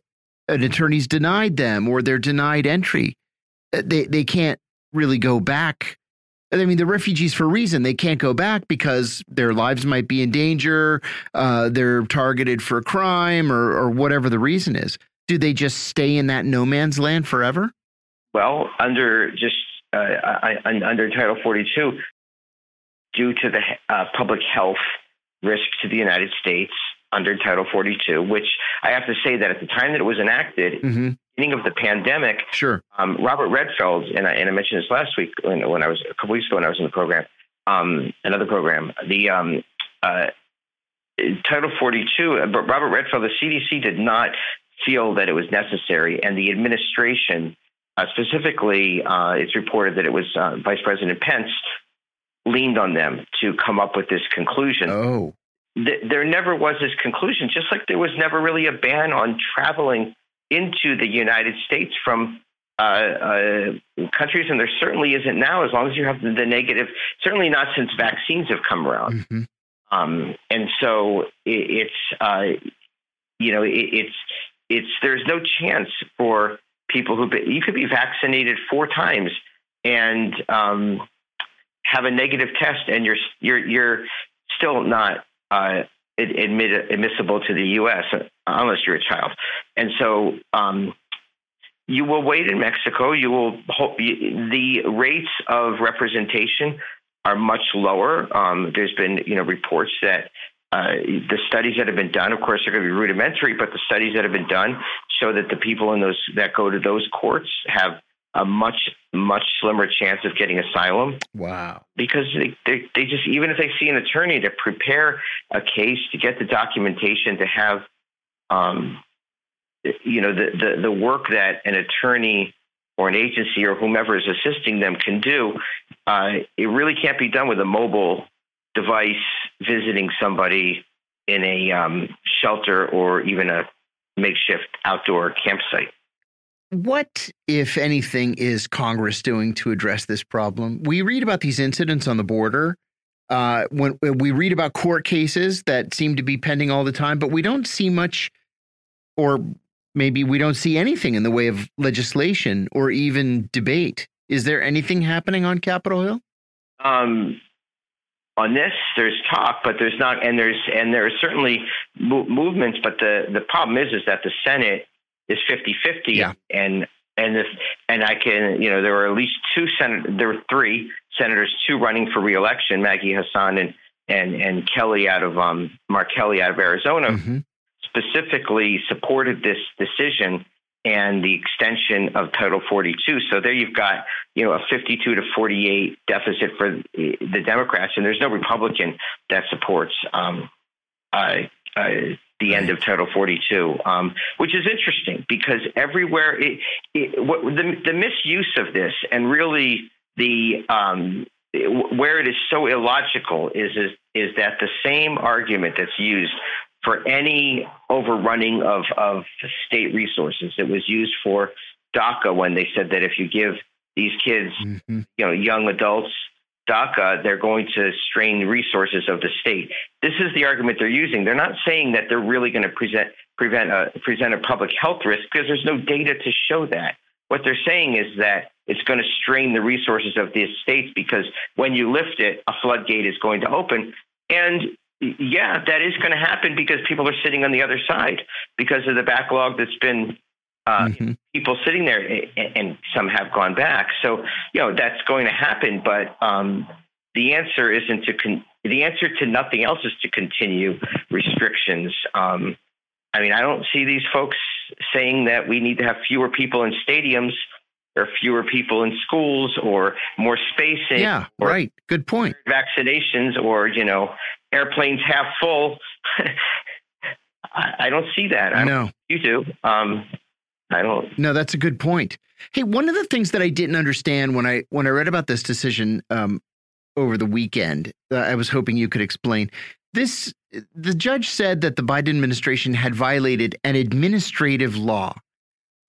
an attorney's denied them or they're denied entry? Uh, they, they can't really go back. I mean, the refugees for a reason. They can't go back because their lives might be in danger. Uh, they're targeted for a crime or, or whatever the reason is. Do they just stay in that no man's land forever? Well, under just uh, I, under Title 42, due to the uh, public health risk to the United States under Title 42, which I have to say that at the time that it was enacted, mm -hmm. Beginning of the pandemic, sure, um, Robert Redfield and I, and I mentioned this last week when, when, I was a couple weeks ago when I was in the program, um, another program, the um, uh, Title 42. Uh, Robert Redfield, the CDC did not feel that it was necessary, and the administration uh, specifically, uh, it's reported that it was uh, Vice President Pence leaned on them to come up with this conclusion. Oh. Th- there never was this conclusion, just like there was never really a ban on traveling into the United States from uh, uh, countries, and there certainly isn't now, as long as you have the, negative, certainly not since vaccines have come around. Mm-hmm. Um, and so it, it's, uh, you know, it, it's, it's, there's no chance for people who you could be vaccinated four times and um, have a negative test, and you're you're you're still not uh, admit, admissible to the U.S. unless you're a child, and so. Um, you will wait in Mexico. You will hope you, the rates of representation are much lower. Um, there's been, you know, reports that uh, the studies that have been done, of course, are going to be rudimentary, but the studies that have been done show that the people in those that go to those courts have a much much slimmer chance of getting asylum. Wow! Because they, they, they just even if they see an attorney to prepare a case to get the documentation to have, um, you know, the, the the work that an attorney or an agency or whomever is assisting them can do, uh, it really can't be done with a mobile device visiting somebody in a um, shelter or even a makeshift outdoor campsite. What, if anything, is Congress doing to address this problem? We read about these incidents on the border. Uh, when, when we read about court cases that seem to be pending all the time, but we don't see much, or maybe we don't see anything in the way of legislation or even debate. Is there anything happening on Capitol Hill? Um, on this there's talk but there's not and there's and there are certainly mo- movements but the the problem is is that the senate is 50-50 yeah. and and if and i can you know there were at least two senat there were three senators two running for reelection maggie hassan and and and kelly out of um mark kelly out of arizona mm-hmm. specifically supported this decision and the extension of Title 42. So there you've got, you know, a 52 to 48 deficit for the Democrats, and there's no Republican that supports um, uh, uh, the end of Title 42, um, which is interesting because everywhere it, it, what, the, the misuse of this and really the um, where it is so illogical is, is is that the same argument that's used for any overrunning of, of state resources. It was used for DACA when they said that if you give these kids, mm-hmm. you know, young adults, DACA, they're going to strain resources of the state. This is the argument they're using. They're not saying that they're really going to present prevent a present a public health risk because there's no data to show that. What they're saying is that it's going to strain the resources of the states because when you lift it, a floodgate is going to open. And yeah, that is going to happen because people are sitting on the other side because of the backlog that's been uh, mm-hmm. people sitting there, and some have gone back. So you know that's going to happen, but um, the answer isn't to con- the answer to nothing else is to continue restrictions. Um, I mean, I don't see these folks saying that we need to have fewer people in stadiums or fewer people in schools or more spacing. Yeah, right. Good point. Vaccinations or, you know, airplanes half full. <laughs> I, I, don't see that. I know. You do. Um, I don't. No, that's a good point. Hey, one of the things that I didn't understand when I when I read about this decision um, over the weekend, uh, I was hoping you could explain. This the judge said that the Biden administration had violated an administrative law.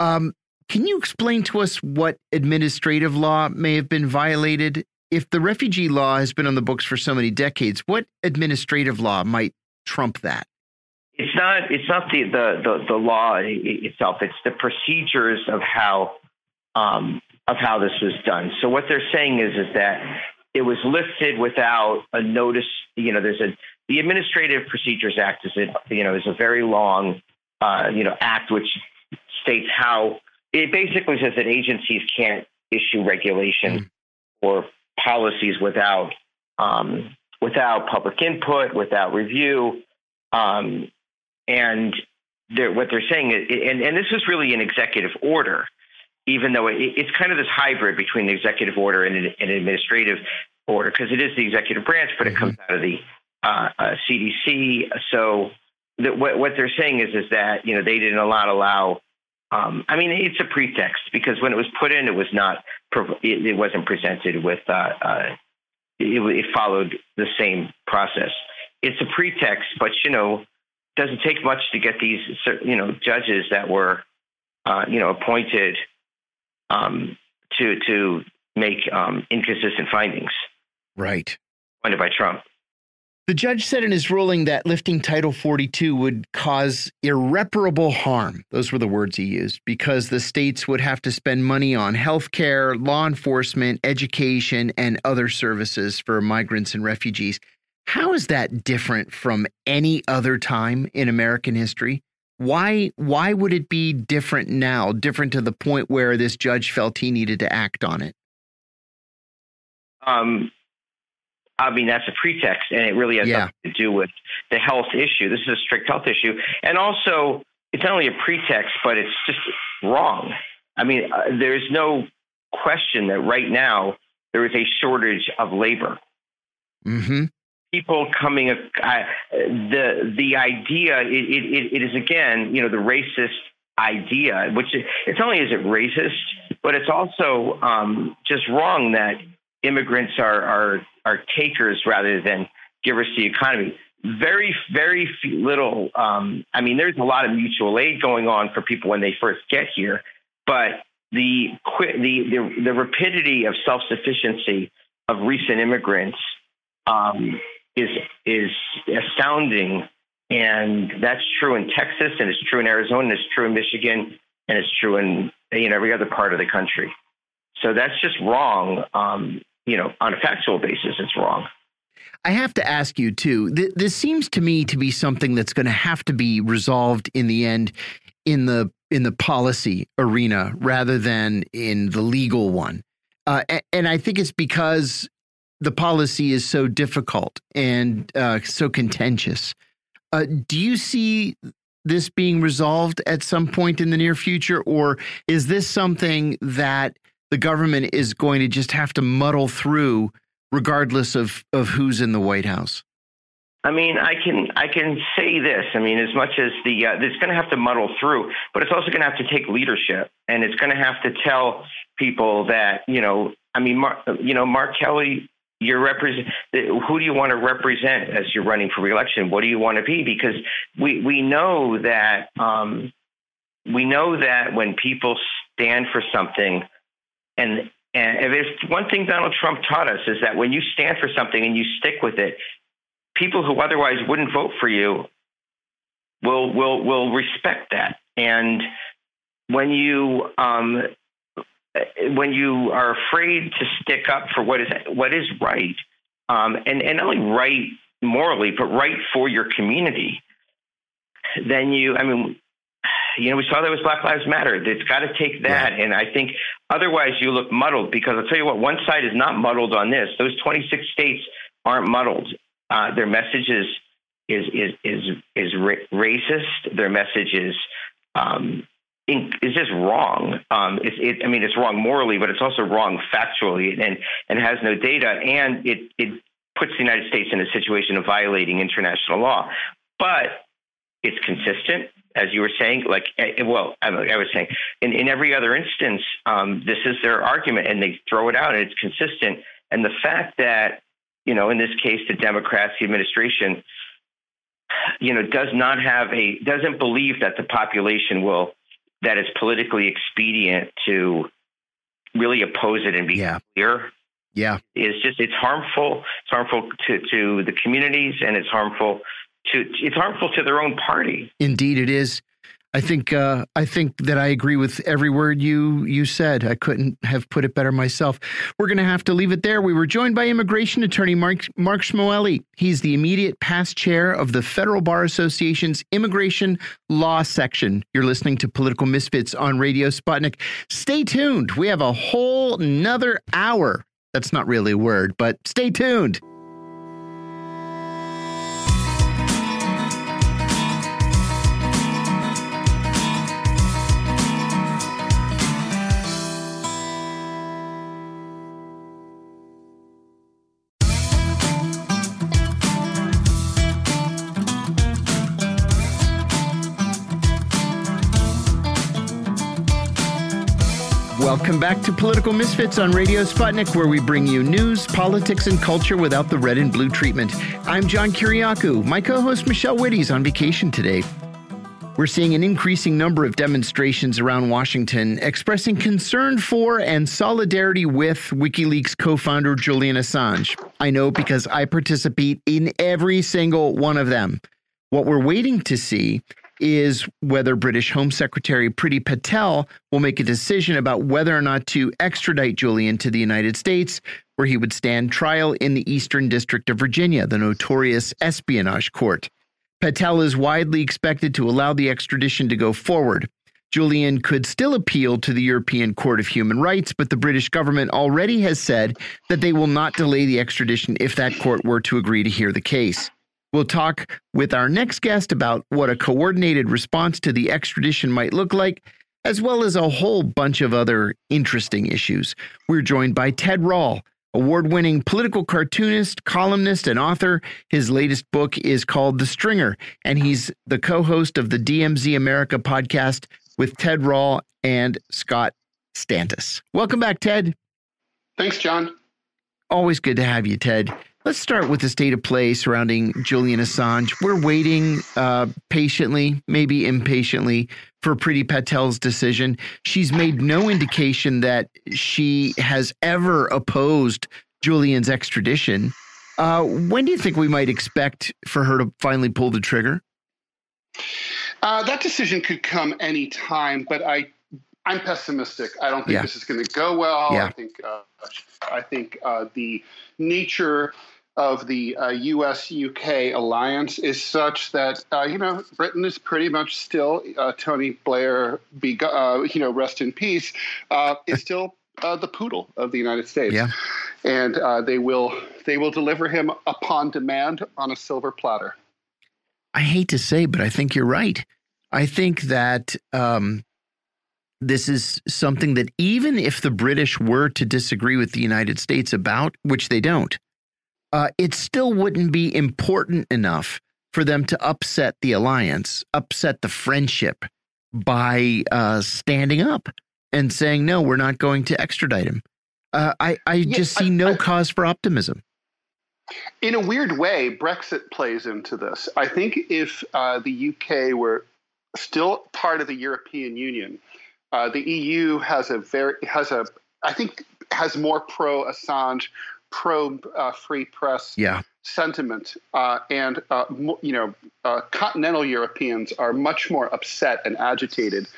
Um, can you explain to us what administrative law may have been violated? If the refugee law has been on the books for so many decades, what administrative law might trump that? It's not. It's not the the the, the law itself. It's the procedures of how um, of how this was done. So what they're saying is is that it was lifted without a notice. You know, there's a the Administrative Procedures Act is a you know is a very long uh, you know act which states how it basically says that agencies can't issue regulations mm. or policies without um, without public input, without review, um, and they're, what they're saying is, and, and this is really an executive order, even though it, it's kind of this hybrid between the executive order and an, an administrative order, because it is the executive branch, but mm-hmm. it comes out of the uh, uh, CDC. So the, what, what they're saying is is that you know they did not allow um, I mean, it's a pretext because when it was put in, it was not, it, it wasn't presented with, uh, uh, it, it, followed the same process. It's a pretext, but you know, doesn't take much to get these, you know, judges that were, uh, you know, appointed um, to to make um, inconsistent findings. Right. Appointed by Trump. The judge said in his ruling that lifting Title 42 would cause irreparable harm. Those were the words he used because the states would have to spend money on health care, law enforcement, education, and other services for migrants and refugees. How is that different from any other time in American history? Why why would it be different now, different to the point where this judge felt he needed to act on it? Um, I mean, that's a pretext, and it really has yeah. nothing to do with the health issue. This is a strict health issue, and also it's not only a pretext, but it's just wrong. I mean, uh, there's no question that right now there is a shortage of labor. Mm-hmm. People coming, uh, the the idea it, it, it is again, you know, the racist idea, which it's only is it racist, but it's also um, just wrong that immigrants are are are takers rather than givers to the economy. Very, very little. Um, I mean, there's a lot of mutual aid going on for people when they first get here, but the the the, the rapidity of self sufficiency of recent immigrants um, is is astounding, and that's true in Texas, and it's true in Arizona, and it's true in Michigan, and it's true in you know every other part of the country. So that's just wrong. Um, you know, on a factual basis, it's wrong. I have to ask you too. Th this seems to me to be something that's going to have to be resolved in the end in the in the policy arena rather than in the legal one. Uh, and I think it's because the policy is so difficult and uh, so contentious. Uh, do you see this being resolved at some point in the near future, or is this something that the government is going to just have to muddle through regardless of, of who's in the White House? I mean, I can I can say this. I mean, as much as the uh, it's going to have to muddle through, but it's also going to have to take leadership, and it's going to have to tell people that you know. I mean, Mark, you know, Mark Kelly, you're represent. Who do you want to represent as you're running for reelection? What do you want to be? Because we we know that um, we know that when people stand for something, and and if there's one thing Donald Trump taught us is that when you stand for something and you stick with it, people who otherwise wouldn't vote for you will will will respect that. And when you um, when you are afraid to stick up for what is what is right, um, and and not only right morally, but right for your community, then you, I mean, you know, we saw that was Black Lives Matter. It's got to take that. Yeah. And I think otherwise you look muddled because I'll tell you what, one side is not muddled on this. Those 26 states aren't muddled. Uh, their message is, is, is, is, is ra- racist. Their message is, um, is just wrong. Um, it, it, I mean, it's wrong morally, but it's also wrong factually, and and has no data, and it it puts the United States in a situation of violating international law. But it's consistent, as you were saying. Like, eh, eh, well, I, was saying, in, in every other instance, um, this is their argument, and they throw it out, and it's consistent. And the fact that, you know, in this case, the Democrats, the administration, you know, does not have a doesn't believe that the population will that it's politically expedient to really oppose it and be yeah. clear. Yeah, it's just it's harmful. It's harmful to to the communities, and it's harmful to it's harmful to their own party. Indeed, it is. I think uh, I think that I agree with every word you you said. I couldn't have put it better myself. We're going to have to leave it there. We were joined by immigration attorney Mark Mark Shmueli. He's the immediate past chair of the Federal Bar Association's Immigration Law Section. You're listening to Political Misfits on Radio Sputnik. Stay tuned. We have a whole another hour. That's not really a word, but stay tuned. Welcome back to Political Misfits on Radio Sputnik, where we bring you news, politics, and culture without the red and blue treatment. I'm John Kiriakou. My co host Michelle Witte's on vacation today. We're seeing an increasing number of demonstrations around Washington expressing concern for and solidarity with WikiLeaks co founder Julian Assange. I know because I participate in every single one of them. What we're waiting to see is whether British Home Secretary Priti Patel will make a decision about whether or not to extradite Julian to the United States, where he would stand trial in the Eastern District of Virginia, the notorious espionage court. Patel is widely expected to allow the extradition to go forward. Julian could still appeal to the European Court of Human Rights, but the British government already has said that they will not delay the extradition if that court were to agree to hear the case. We'll talk with our next guest about what a coordinated response to the extradition might look like, as well as a whole bunch of other interesting issues. We're joined by Ted Rall, award winning political cartoonist, columnist, and author. His latest book is called The Stringer, and he's the co host of the DMZ America podcast with Ted Rall and Scott Stantis. Welcome back, Ted. Thanks, John. Always good to have you, Ted. Let's start with the state of play surrounding Julian Assange. We're waiting uh, patiently, maybe impatiently, for Priti Patel's decision. She's made no indication that she has ever opposed Julian's extradition. Uh, when do you think we might expect for her to finally pull the trigger? Uh, that decision could come any time, but I I'm pessimistic. I don't think yeah. this is going to go well. Yeah. I think uh, I think uh, the nature of the uh, U.S. UK alliance is such that uh, you know Britain is pretty much still uh, Tony Blair, be uh, you know rest in peace, uh, is still uh, the poodle of the United States, yeah. and they will they will deliver him upon demand on a silver platter. I hate to say, but I think you're right. I think that. Um, this is something that even if the British were to disagree with the United States about, which they don't, uh, it still wouldn't be important enough for them to upset the alliance, upset the friendship by uh, standing up and saying, no, we're not going to extradite him. Uh, I, I yeah, just see no I, cause for optimism. In a weird way, Brexit plays into this. I think if uh, the UK were still part of the European Union, uh, the EU has a very has a I think has more pro Assange pro uh, free press yeah. sentiment, uh, and uh, you know, uh, continental Europeans are much more upset and agitated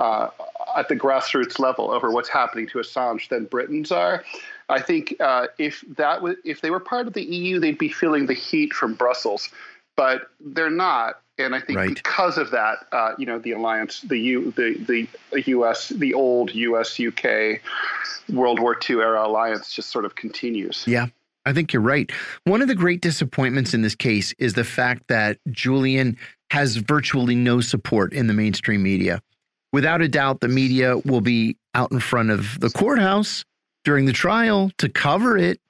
uh, at the grassroots level over what's happening to Assange than Britons are. I think uh, if that w- if they were part of the EU, they'd be feeling the heat from Brussels, but they're not. And I think right. because of that, uh, you know, the alliance, the U, the the U.S., the old U.S. UK World War II era alliance just sort of continues. Yeah. I think you're right. One of the great disappointments in this case is the fact that Julian has virtually no support in the mainstream media. without a doubt, the media will be out in front of the courthouse during the trial to cover it.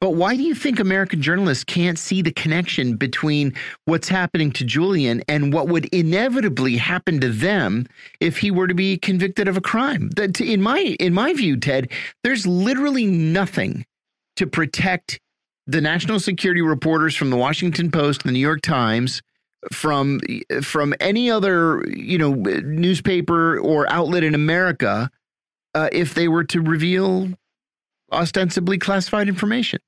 But why do you think American journalists can't see the connection between what's happening to Julian and what would inevitably happen to them if he were to be convicted of a crime? That in my in my view, Ted, there's literally nothing to protect the national security reporters from the Washington Post, the New York Times, from from any other you know newspaper or outlet in America uh, if they were to reveal ostensibly classified information.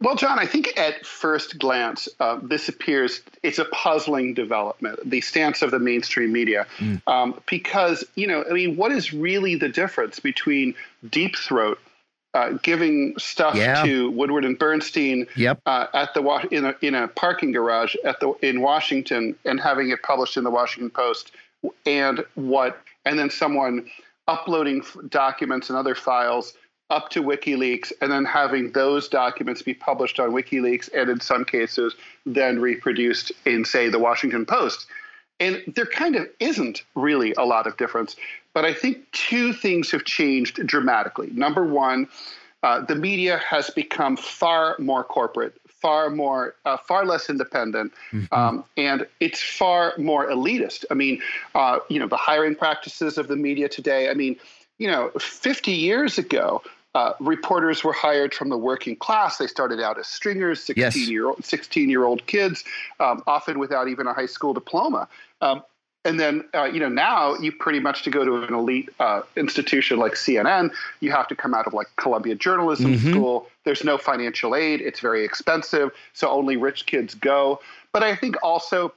Well, John, I think at first glance, uh, this appears it's a puzzling development, the stance of the mainstream media, mm. um, because you know, I mean, what is really the difference between Deep Throat uh, giving stuff yeah. to Woodward and Bernstein yep. uh, at the in a in a parking garage at the in Washington and having it published in the Washington Post, and what and then someone uploading documents and other files up to WikiLeaks and then having those documents be published on WikiLeaks and in some cases then reproduced in, say, the Washington Post. And there kind of isn't really a lot of difference. But I think two things have changed dramatically. Number one, uh, the media has become far more corporate, far more, uh, far less independent, mm-hmm. um, and it's far more elitist. I mean, uh, you know, the hiring practices of the media today. I mean, you know, 50 years ago, uh, reporters were hired from the working class. They started out as stringers, 16 yes. year old 16 year old kids, um, often without even a high school diploma. Um, and then, uh, you know, now you pretty much to go to an elite uh, institution like CNN, you have to come out of like Columbia Journalism mm-hmm. School. There's no financial aid. It's very expensive. So only rich kids go. But I think also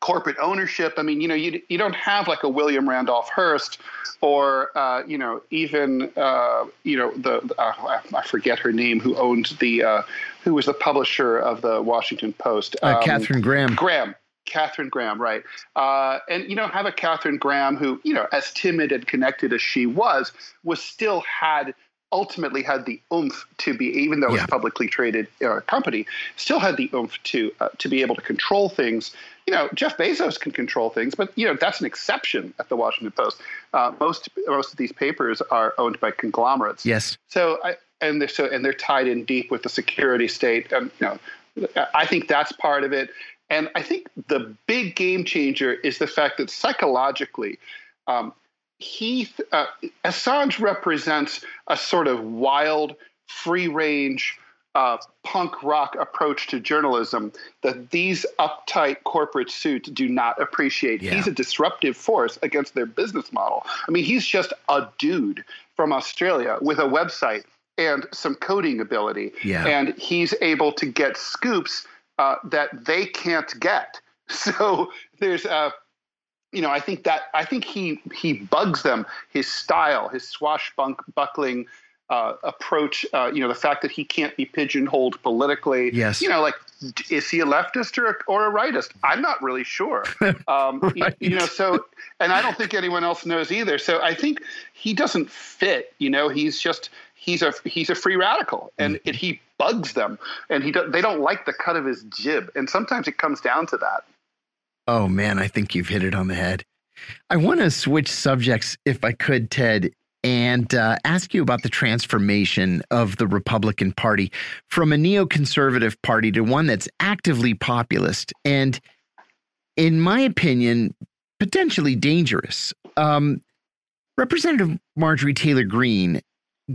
corporate ownership. I mean, you know, you you don't have like a William Randolph Hearst or uh, you know even uh, you know the uh, I forget her name who owned the uh, who was the publisher of the Washington Post. Uh, um, Katharine Graham. Graham. Katharine Graham, right? Uh, and you know, have a Katharine Graham who, you know, as timid and connected as she was, was still had ultimately had the oomph to be, even though yeah. it was a publicly traded uh, company, still had the oomph to uh, to be able to control things. You know, Jeff Bezos can control things, but you know that's an exception at the Washington Post. Uh, most most of these papers are owned by conglomerates. Yes. So I and they're so and they're tied in deep with the security state. And you know, I think that's part of it. And I think the big game changer is the fact that psychologically, um, he uh, Assange represents a sort of wild, free range, uh, punk rock approach to journalism that these uptight corporate suits do not appreciate. Yeah. He's a disruptive force against their business model. I mean, he's just a dude from Australia with a website and some coding ability, yeah. and he's able to get scoops uh, that they can't get. <laughs> So there's a you know, I think that I think he he bugs them. His style, his swashbuckling uh, approach. Uh, you know, the fact that he can't be pigeonholed politically. Yes. You know, like is he a leftist or a, or a rightist? I'm not really sure. <laughs> Um, right. you, you, know, so and I don't think anyone else knows either. So I think he doesn't fit. You know, he's just he's a he's a free radical, and mm-hmm. it, he bugs them, and he do, they don't like the cut of his jib, and sometimes it comes down to that. Oh, man, I think you've hit it on the head. I want to switch subjects, if I could, Ted, and uh, ask you about the transformation of the Republican Party from a neoconservative party to one that's actively populist and, in my opinion, potentially dangerous. Um, Representative Marjorie Taylor Greene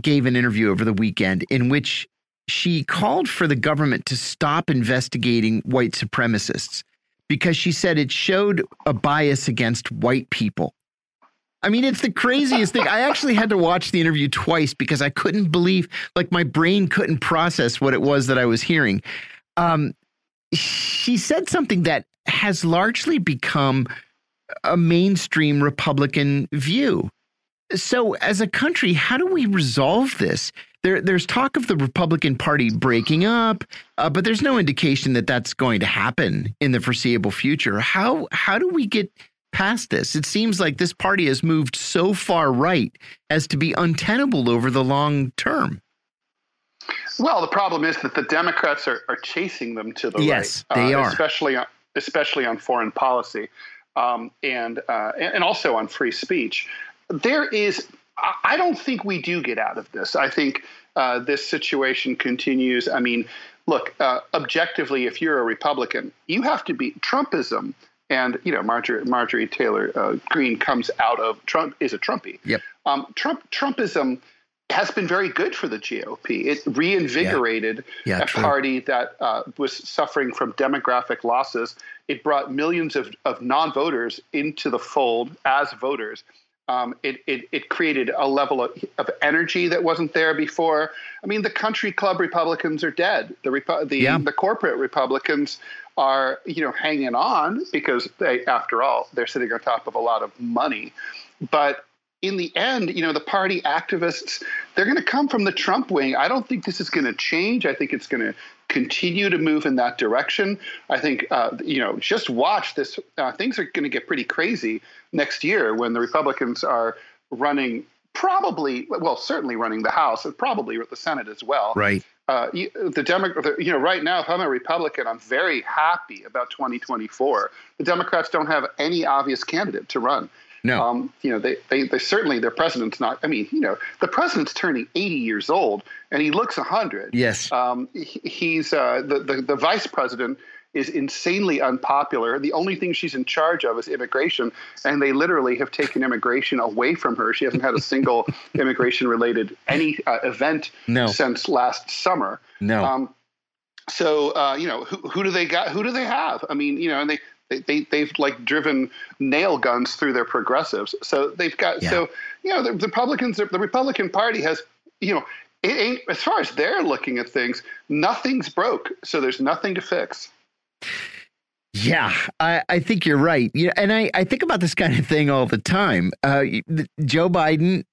gave an interview over the weekend in which she called for the government to stop investigating white supremacists because she said it showed a bias against white people. I mean, it's the craziest thing. I actually had to watch the interview twice because I couldn't believe, like, my brain couldn't process what it was that I was hearing. Um, she said something that has largely become a mainstream Republican view. So, as a country, how do we resolve this? There, there's talk of the Republican Party breaking up, uh, but there's no indication that that's going to happen in the foreseeable future. How how do we get past this? It seems like this party has moved so far right as to be untenable over the long term. Well, the problem is that the Democrats are, are chasing them to the yes, right. Yes, they uh, are, especially on, especially on foreign policy. um, and, uh, and also on free speech. There is, I don't think we do get out of this. I think uh, this situation continues. I mean, look, uh, objectively, if you're a Republican, you have to be Trumpism. And you know, Marjorie, Marjorie Taylor uh, Greene comes out of Trump is a Trumpy. Yep. Um, Trump Trumpism has been very good for the GOP. It reinvigorated yeah. Yeah, a true. party that uh, was suffering from demographic losses. It brought millions of, of non voters into the fold as voters. Um, it, it, it, created a level of, of, energy that wasn't there before. I mean, the country club Republicans are dead. The, Repu- the, yeah. the corporate Republicans are, you know, hanging on because they, after all, they're sitting on top of a lot of money. But in the end, you know, the party activists, they're going to come from the Trump wing. I don't think this is going to change. I think it's going to continue to move in that direction. I think, uh, you know, just watch this. Uh, things are going to get pretty crazy next year when the Republicans are running probably, well, certainly running the House and probably the Senate as well. Right. Uh, the Democrat, you know, right now, if I'm a Republican, I'm very happy about 2024. The Democrats don't have any obvious candidate to run. No. Um, you know, they, they, they certainly, their president's not, I mean, you know, the president's turning 80 years old and he looks 100. Yes. Um, he, he's, uh, the, the, the vice president is insanely unpopular. The only thing she's in charge of is immigration, and they literally have taken immigration away from her. She hasn't had a single <laughs> immigration related any uh, event no. since last summer. No. Um, so uh, you know who, who do they got? Who do they have? I mean, you know, and they they, they they've like driven nail guns through their progressives. So they've got yeah. so you know the, the Republicans the Republican Party has you know it ain't as far as they're looking at things nothing's broke so there's nothing to fix. Yeah, I, I think you're right. Yeah, and I, I think about this kind of thing all the time. Uh, Joe Biden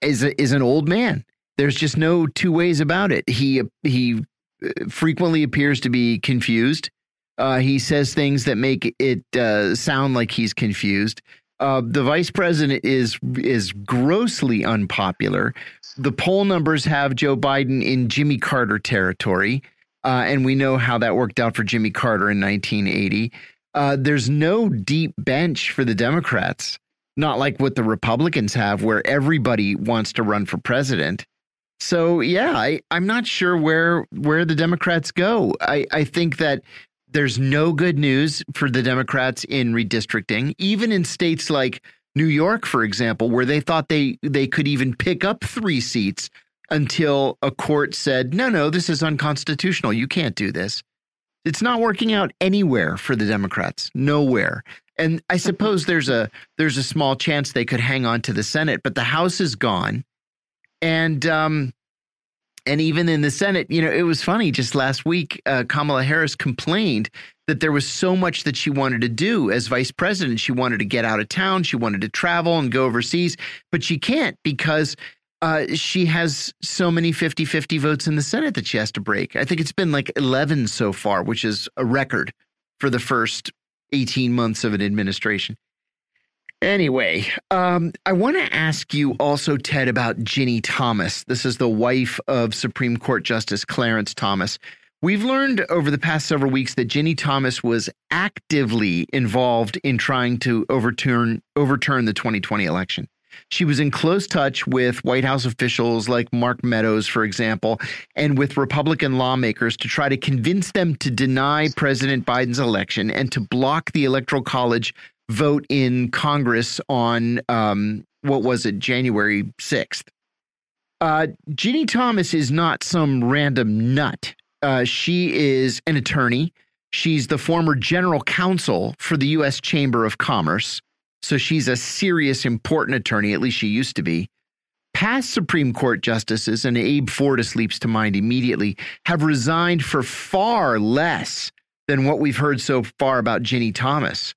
is a, is an old man. There's just no two ways about it. He he uh, frequently appears to be confused. Uh, he says things that make it uh, sound like he's confused. Uh, the vice president is is grossly unpopular. The poll numbers have Joe Biden in Jimmy Carter territory, uh, and we know how that worked out for Jimmy Carter in 1980. Uh, there's no deep bench for the Democrats, not like what the Republicans have, where everybody wants to run for president. So yeah, I, I'm not sure where where the Democrats go. I, I think that there's no good news for the Democrats in redistricting, even in states like New York, for example, where they thought they they could even pick up three seats until a court said, no, no, this is unconstitutional. You can't do this. It's not working out anywhere for the Democrats, nowhere. And I suppose there's a there's a small chance they could hang on to the Senate, but the House is gone, and um, and even in the Senate, you know, it was funny. Just last week, uh, Kamala Harris complained that there was so much that she wanted to do as vice president. She wanted to get out of town, she wanted to travel and go overseas, but she can't because uh, she has so many 50 50 votes in the Senate that she has to break. I think it's been like 11 so far, which is a record for the first 18 months of an administration. Anyway, um, I want to ask you also, Ted, about Ginny Thomas. This is the wife of Supreme Court Justice Clarence Thomas. We've learned over the past several weeks that Ginny Thomas was actively involved in trying to overturn overturn the 2020 election. She was in close touch with White House officials like Mark Meadows, for example, and with Republican lawmakers to try to convince them to deny President Biden's election and to block the Electoral College vote in Congress on um, what was it, January 6th. Uh, Ginny Thomas is not some random nut. Uh, she is an attorney. She's the former general counsel for the U.S. Chamber of Commerce. So she's a serious, important attorney, at least she used to be. Past Supreme Court justices, and Abe Fortas leaps to mind immediately, have resigned for far less than what we've heard so far about Ginny Thomas.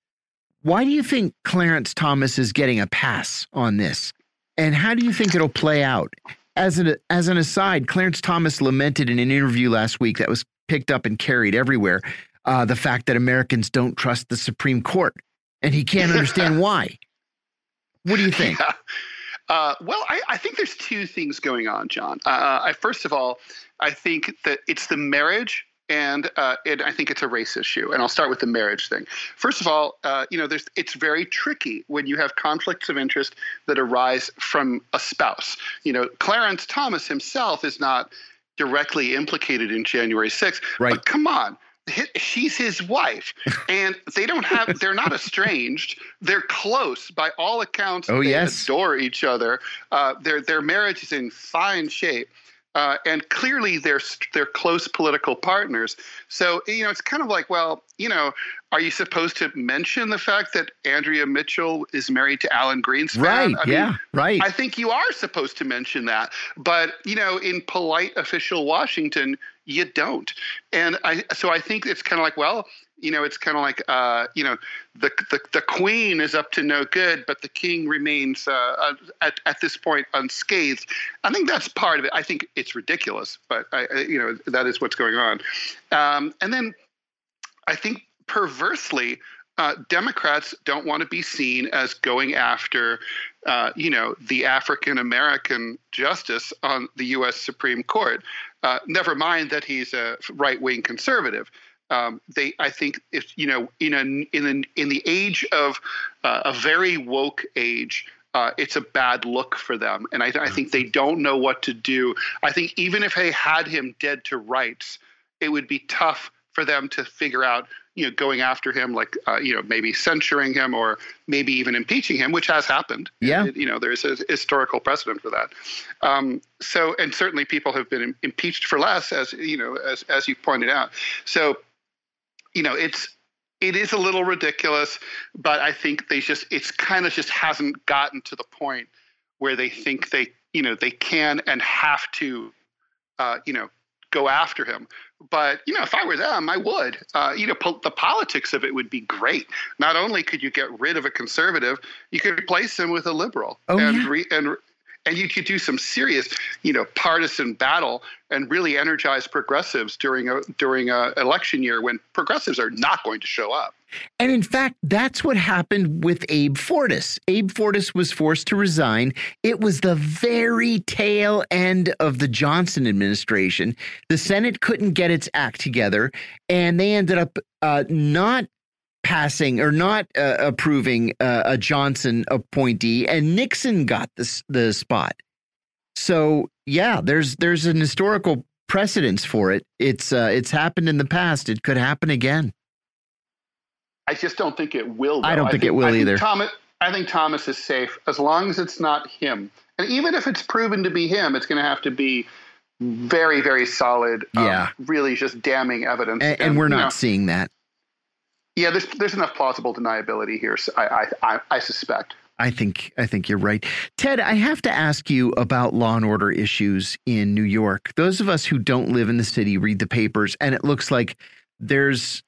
Why do you think Clarence Thomas is getting a pass on this? And how do you think it'll play out? As an as an aside, Clarence Thomas lamented in an interview last week that was picked up and carried everywhere uh, the fact that Americans don't trust the Supreme Court, and he can't understand <laughs> why. What do you think? Yeah. Uh, well, I, I, think there's two things going on, John. Uh, I, first of all, I think that it's the marriage and uh, and I think it's a race issue. And I'll start with the marriage thing. First of all, uh, you know, there's it's very tricky when you have conflicts of interest that arise from a spouse. You know, Clarence Thomas himself is not directly implicated in January 6th, right. but come on. She's his wife, and they don't have. <laughs> They're not estranged. They're close by all accounts. Oh they yes, adore each other. Uh, their their marriage is in fine shape. Uh, and clearly they're they're close political partners. So you know, it's kind of like, well, you know, are you supposed to mention the fact that Andrea Mitchell is married to Alan Greenspan? Right. I yeah. Mean, right. I think you are supposed to mention that, but you know, in polite official Washington, you don't. And I so I think it's kind of like, well, you know, it's kind of like, uh, you know, the, the, the queen is up to no good, but the king remains uh, uh, at at this point unscathed. I think that's part of it. I think it's ridiculous, but I, I you know, that is what's going on. Um, and then I think perversely, uh, Democrats don't want to be seen as going after, uh, you know, the African American justice on the U.S. Supreme Court. Uh, never mind that he's a right wing conservative um, they I think if you know in a in an, in the age of uh, a very woke age. Uh, it's a bad look for them, and I, I think they don't know what to do. I think even if they had him dead to rights, it would be tough for them to figure out, you know, going after him, like, uh, you know, maybe censuring him or maybe even impeaching him, which has happened. Yeah. It, you know, there's a historical precedent for that. Um, so, and certainly people have been impeached for less, as you know, as as you pointed out. So, you know, it's it is a little ridiculous, but I think they just it's kind of just hasn't gotten to the point where they think they you know they can and have to uh, you know go after him. But you know, if I were them, I would. Uh, you know, po- the politics of it would be great. Not only could you get rid of a conservative, you could replace him with a liberal, oh, and yeah. re- and and you could do some serious, you know, partisan battle and really energize progressives during a during a election year when progressives are not going to show up. And in fact, that's what happened with Abe Fortas. Abe Fortas was forced to resign. It was the very tail end of the Johnson administration. The Senate couldn't get its act together, and they ended up uh, not passing or not uh, approving uh, a Johnson appointee, and Nixon got the the spot. So yeah, there's there's an historical precedence for it. It's uh, it's happened in the past. It could happen again. I just don't think it will. Though. I don't think, think, it will I either. Thomas, I think Thomas is safe as long as it's not him. And even if it's proven to be him, it's going to have to be very, very solid. um, Yeah. really, just damning evidence. And, and we're you not know, seeing that. Yeah, there's there's enough plausible deniability here. So I, I I I suspect. I think I think you're right. Ted, I have to ask you about law and order issues in New York. Those of us who don't live in the city read the papers and it looks like there's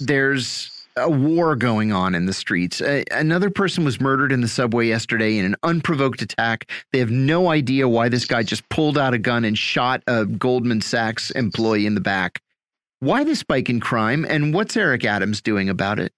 there's a war going on in the streets. Uh, another person was murdered in the subway yesterday in an unprovoked attack. They have no idea why this guy just pulled out a gun and shot a Goldman Sachs employee in the back. Why the spike in crime and what's Eric Adams doing about it?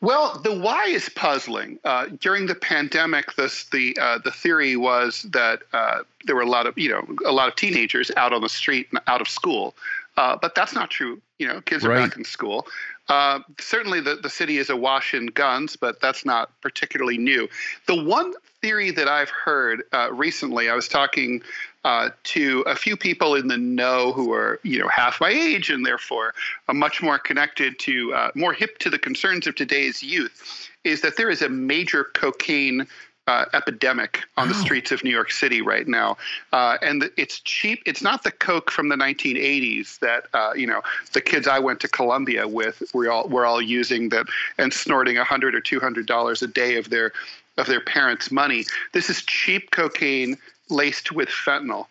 Well, the why is puzzling. Uh, during the pandemic, this the uh, the theory was that uh, there were a lot of you know a lot of teenagers out on the street and out of school, uh, but that's not true. You know, kids are back in school. Uh, certainly, the the city is awash in guns, but that's not particularly new. The one theory that I've heard uh, recently, I was talking uh, to a few people in the know who are you know half my age and therefore are much more connected to uh, more hip to the concerns of today's youth is that there is a major cocaine uh, epidemic on the streets of New York City right now, uh, and it's cheap. It's not the coke from the 1980s that uh, you know the kids I went to Columbia with were all were all using that and snorting a hundred or two hundred dollars a day of their of their parents' money. This is cheap cocaine laced with fentanyl.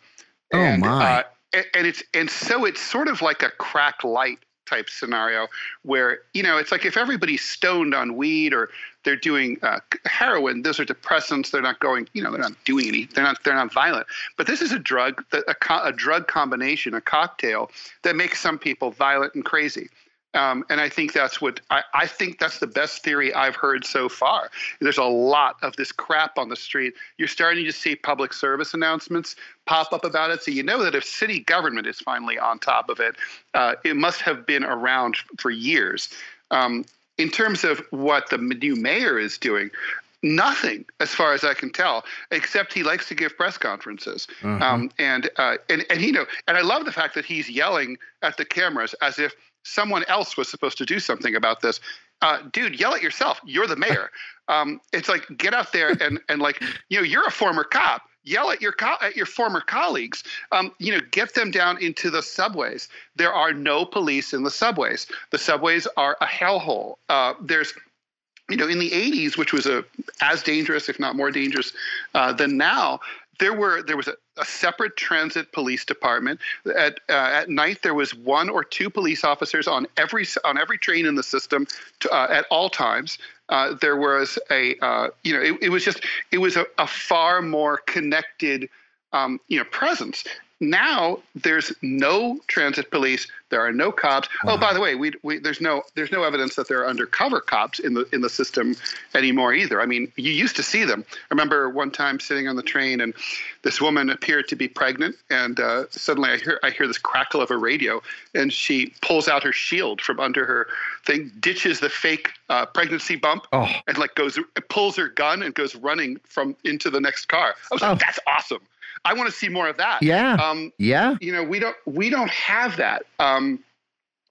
Oh, and, my. Uh, and, and it's and so it's sort of like a crack light type scenario where you know it's like if everybody's stoned on weed or they're doing uh, heroin those are depressants they're not going you know they're not doing any they're not they're not violent but this is a drug that a, co- a drug combination a cocktail that makes some people violent and crazy Um, and I think that's what I, I, think that's the best theory I've heard so far. There's a lot of this crap on the street. You're starting to see public service announcements pop up about it. So you know that if city government is finally on top of it, uh, it must have been around for years. Um, in terms of what the new mayor is doing, nothing as far as I can tell, except he likes to give press conferences. Uh-huh. Um, and, uh, and, and, you know, and I love the fact that he's yelling at the cameras as if someone else was supposed to do something about this. Uh, dude, yell at yourself. You're the mayor. <laughs> Um, it's like, get out there and, and like, you know, you're a former cop yell at your co- at your former colleagues. Um, you know, get them down into the subways. There are no police in the subways. The subways are a hellhole. Uh, there's you know, in the 80s, which was a as dangerous, if not more dangerous, uh, than now, there were there was a, a separate transit police department. At uh, at night, there was one or two police officers on every on every train in the system to, uh, at all times. Uh, there was a uh, you know it, it, was just it was a, a far more connected um, you know presence now there's no transit police. There are no cops. Wow. Oh, by the way, we, we, there's no there's no evidence that there are undercover cops in the in the system anymore either. I mean, you used to see them. I remember one time sitting on the train and this woman appeared to be pregnant, and uh, suddenly I hear I hear this crackle of a radio, and she pulls out her shield from under her thing, ditches the fake uh, pregnancy bump, oh. and like goes pulls her gun and goes running from into the next car. I was oh. like, that's awesome. I want to see more of that. Yeah. Um, yeah. You know, we don't we don't have that. Um,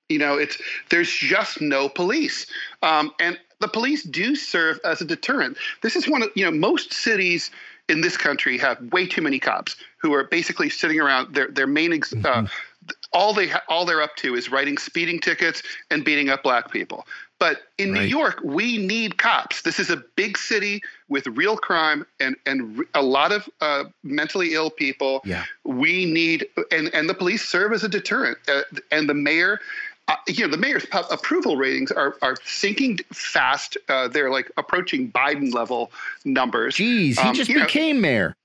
you know, it's there's just no police, um, and the police do serve as a deterrent. This is one of you know most cities in this country have way too many cops who are basically sitting around. Their their main ex- uh, mm-hmm. uh, all they ha- all they're up to is writing speeding tickets and beating up black people. But in right. New York, we need cops. This is a big city with real crime and and a lot of uh, mentally ill people. Yeah. We need and and the police serve as a deterrent. Uh, and the mayor. Uh, you know the mayor's approval ratings are are sinking fast. Uh, they're like approaching Biden level numbers. Jeez, he um, just became know, mayor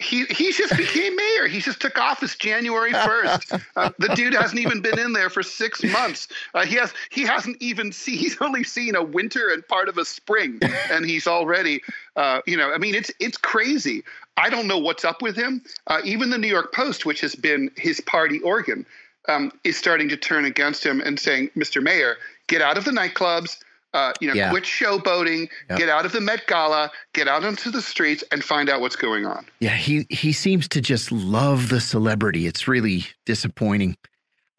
he he just became mayor. He just took office January first. <laughs> Uh, the dude hasn't even been in there for six months. Uh, he has he hasn't even seen. He's only seen a winter and part of a spring, and he's already. Uh, you know, I mean, it's it's crazy. I don't know what's up with him. Uh, even the New York Post, which has been his party organ, um, is starting to turn against him and saying, "Mr. Mayor, get out of the nightclubs." Uh, you know, yeah. quit showboating, yep. get out of the Met Gala, get out onto the streets, and find out what's going on. Yeah, he he seems to just love the celebrity. It's really disappointing.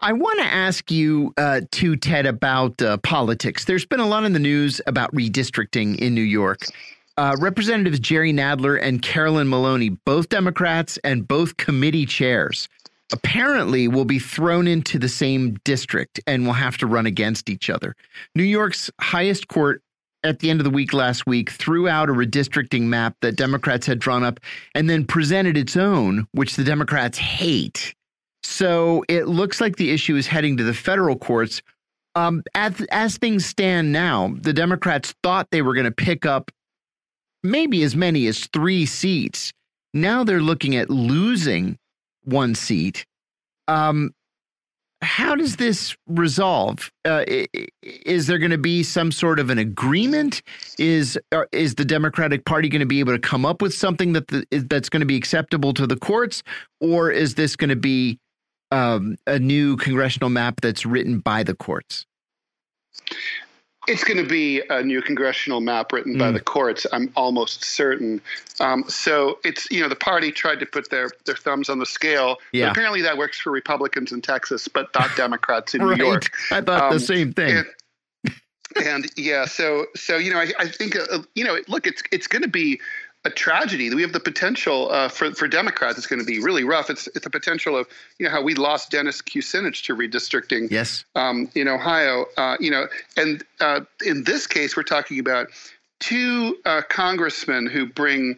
I want to ask you uh, too, Ted, about uh, politics. There's been a lot in the news about redistricting in New York. Uh, Representatives Jerry Nadler and Carolyn Maloney, both Democrats and both committee chairs, apparently will be thrown into the same district and will have to run against each other. New York's highest court at the end of the week last week threw out a redistricting map that Democrats had drawn up and then presented its own, which the Democrats hate. So it looks like the issue is heading to the federal courts. Um, as, as things stand now, the Democrats thought they were going to pick up maybe as many as three seats. Now they're looking at losing one seat. Um, how does this resolve? Uh, is there going to be some sort of an agreement? Is uh, is the Democratic Party going to be able to come up with something that the, that's going to be acceptable to the courts, or is this going to be um, a new congressional map that's written by the courts? It's going to be a new congressional map written mm. by the courts. I'm almost certain. Um, so it's you know the party tried to put their their thumbs on the scale. Yeah. apparently that works for Republicans in Texas, but not <laughs> Democrats in right. New York. I thought um, the same thing. And, and, yeah, so so you know I, I think uh, you know look it's it's going to be a tragedy. We have the potential uh, for for Democrats. It's going to be really rough. It's it's the potential of you know how we lost Dennis Kucinich to redistricting. Yes. Um, in Ohio, uh, you know, and uh, in this case, we're talking about two uh, congressmen who bring.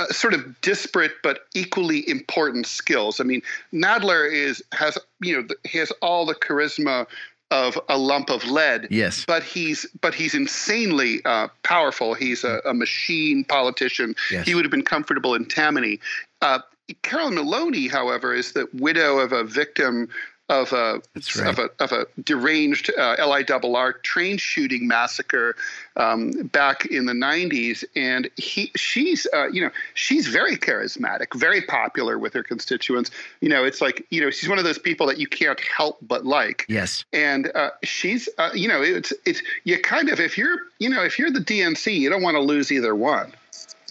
Uh, sort of disparate but equally important skills. I mean, Nadler is has you know he has all the charisma of a lump of lead. Yes. But he's but he's insanely uh, powerful. He's a, a machine politician. Yes. He would have been comfortable in Tammany. Uh, Carolyn Maloney, however, is the widow of a victim of a right. of a of a deranged uh, LIRR train shooting massacre um, back in the 90s, and he she's uh, you know she's very charismatic, very popular with her constituents. You know, it's like you know she's one of those people that you can't help but like. Yes, and uh, she's uh, you know it's it's you kind of if you're you know if you're the DNC, you don't want to lose either one.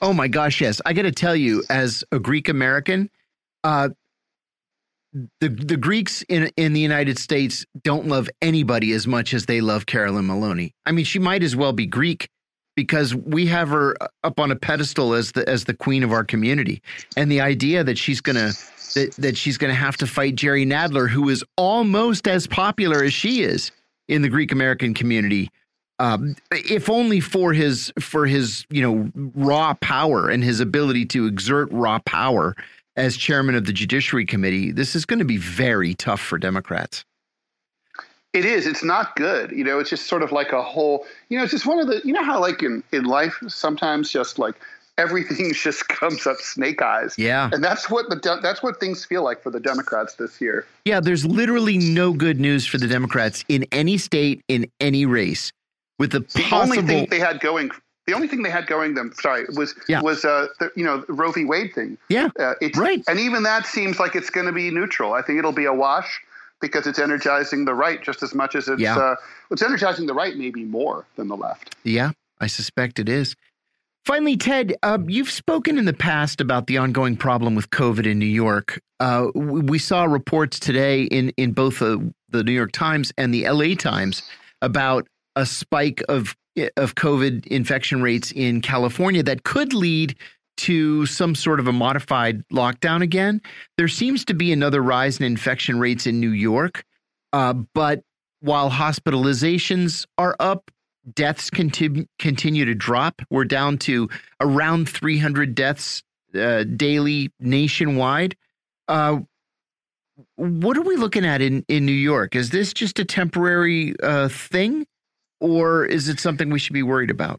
Oh my gosh, yes. I got to tell you, as a Greek American, uh, the the Greeks in in the United States don't love anybody as much as they love Carolyn Maloney. I mean, she might as well be Greek because we have her up on a pedestal as the as the queen of our community, and the idea that she's gonna that that she's gonna have to fight Jerry Nadler, who is almost as popular as she is in the Greek American community. Um, if only for his for his you know raw power and his ability to exert raw power as chairman of the Judiciary Committee, this is going to be very tough for Democrats. It is. It's not good. You know, it's just sort of like a whole, you know, it's just one of the, you know, how like in, in life, sometimes just like everything <laughs> just comes up snake eyes. Yeah. And that's what the, that's what things feel like for the Democrats this year. Yeah. There's literally no good news for the Democrats in any state, in any race. With the, the possible... only thing they had going the only thing they had going them sorry was yeah. was uh the, you know Roe v Wade thing. Yeah, uh, right. And even that seems like it's going to be neutral. I think it'll be a wash because it's energizing the right just as much as it's yeah. uh, it's energizing the right maybe more than the left. Yeah, I suspect it is. Finally, Ted, uh, you've spoken in the past about the ongoing problem with COVID in New York. Uh, we saw reports today in in both the New York Times and the LA Times about a spike of of COVID infection rates in California that could lead to some sort of a modified lockdown again. There seems to be another rise in infection rates in New York, uh, but while hospitalizations are up, deaths continue continue to drop. We're down to around 300 deaths uh, daily nationwide. Uh, what are we looking at in in New York? Is this just a temporary uh, thing? Or is it something we should be worried about?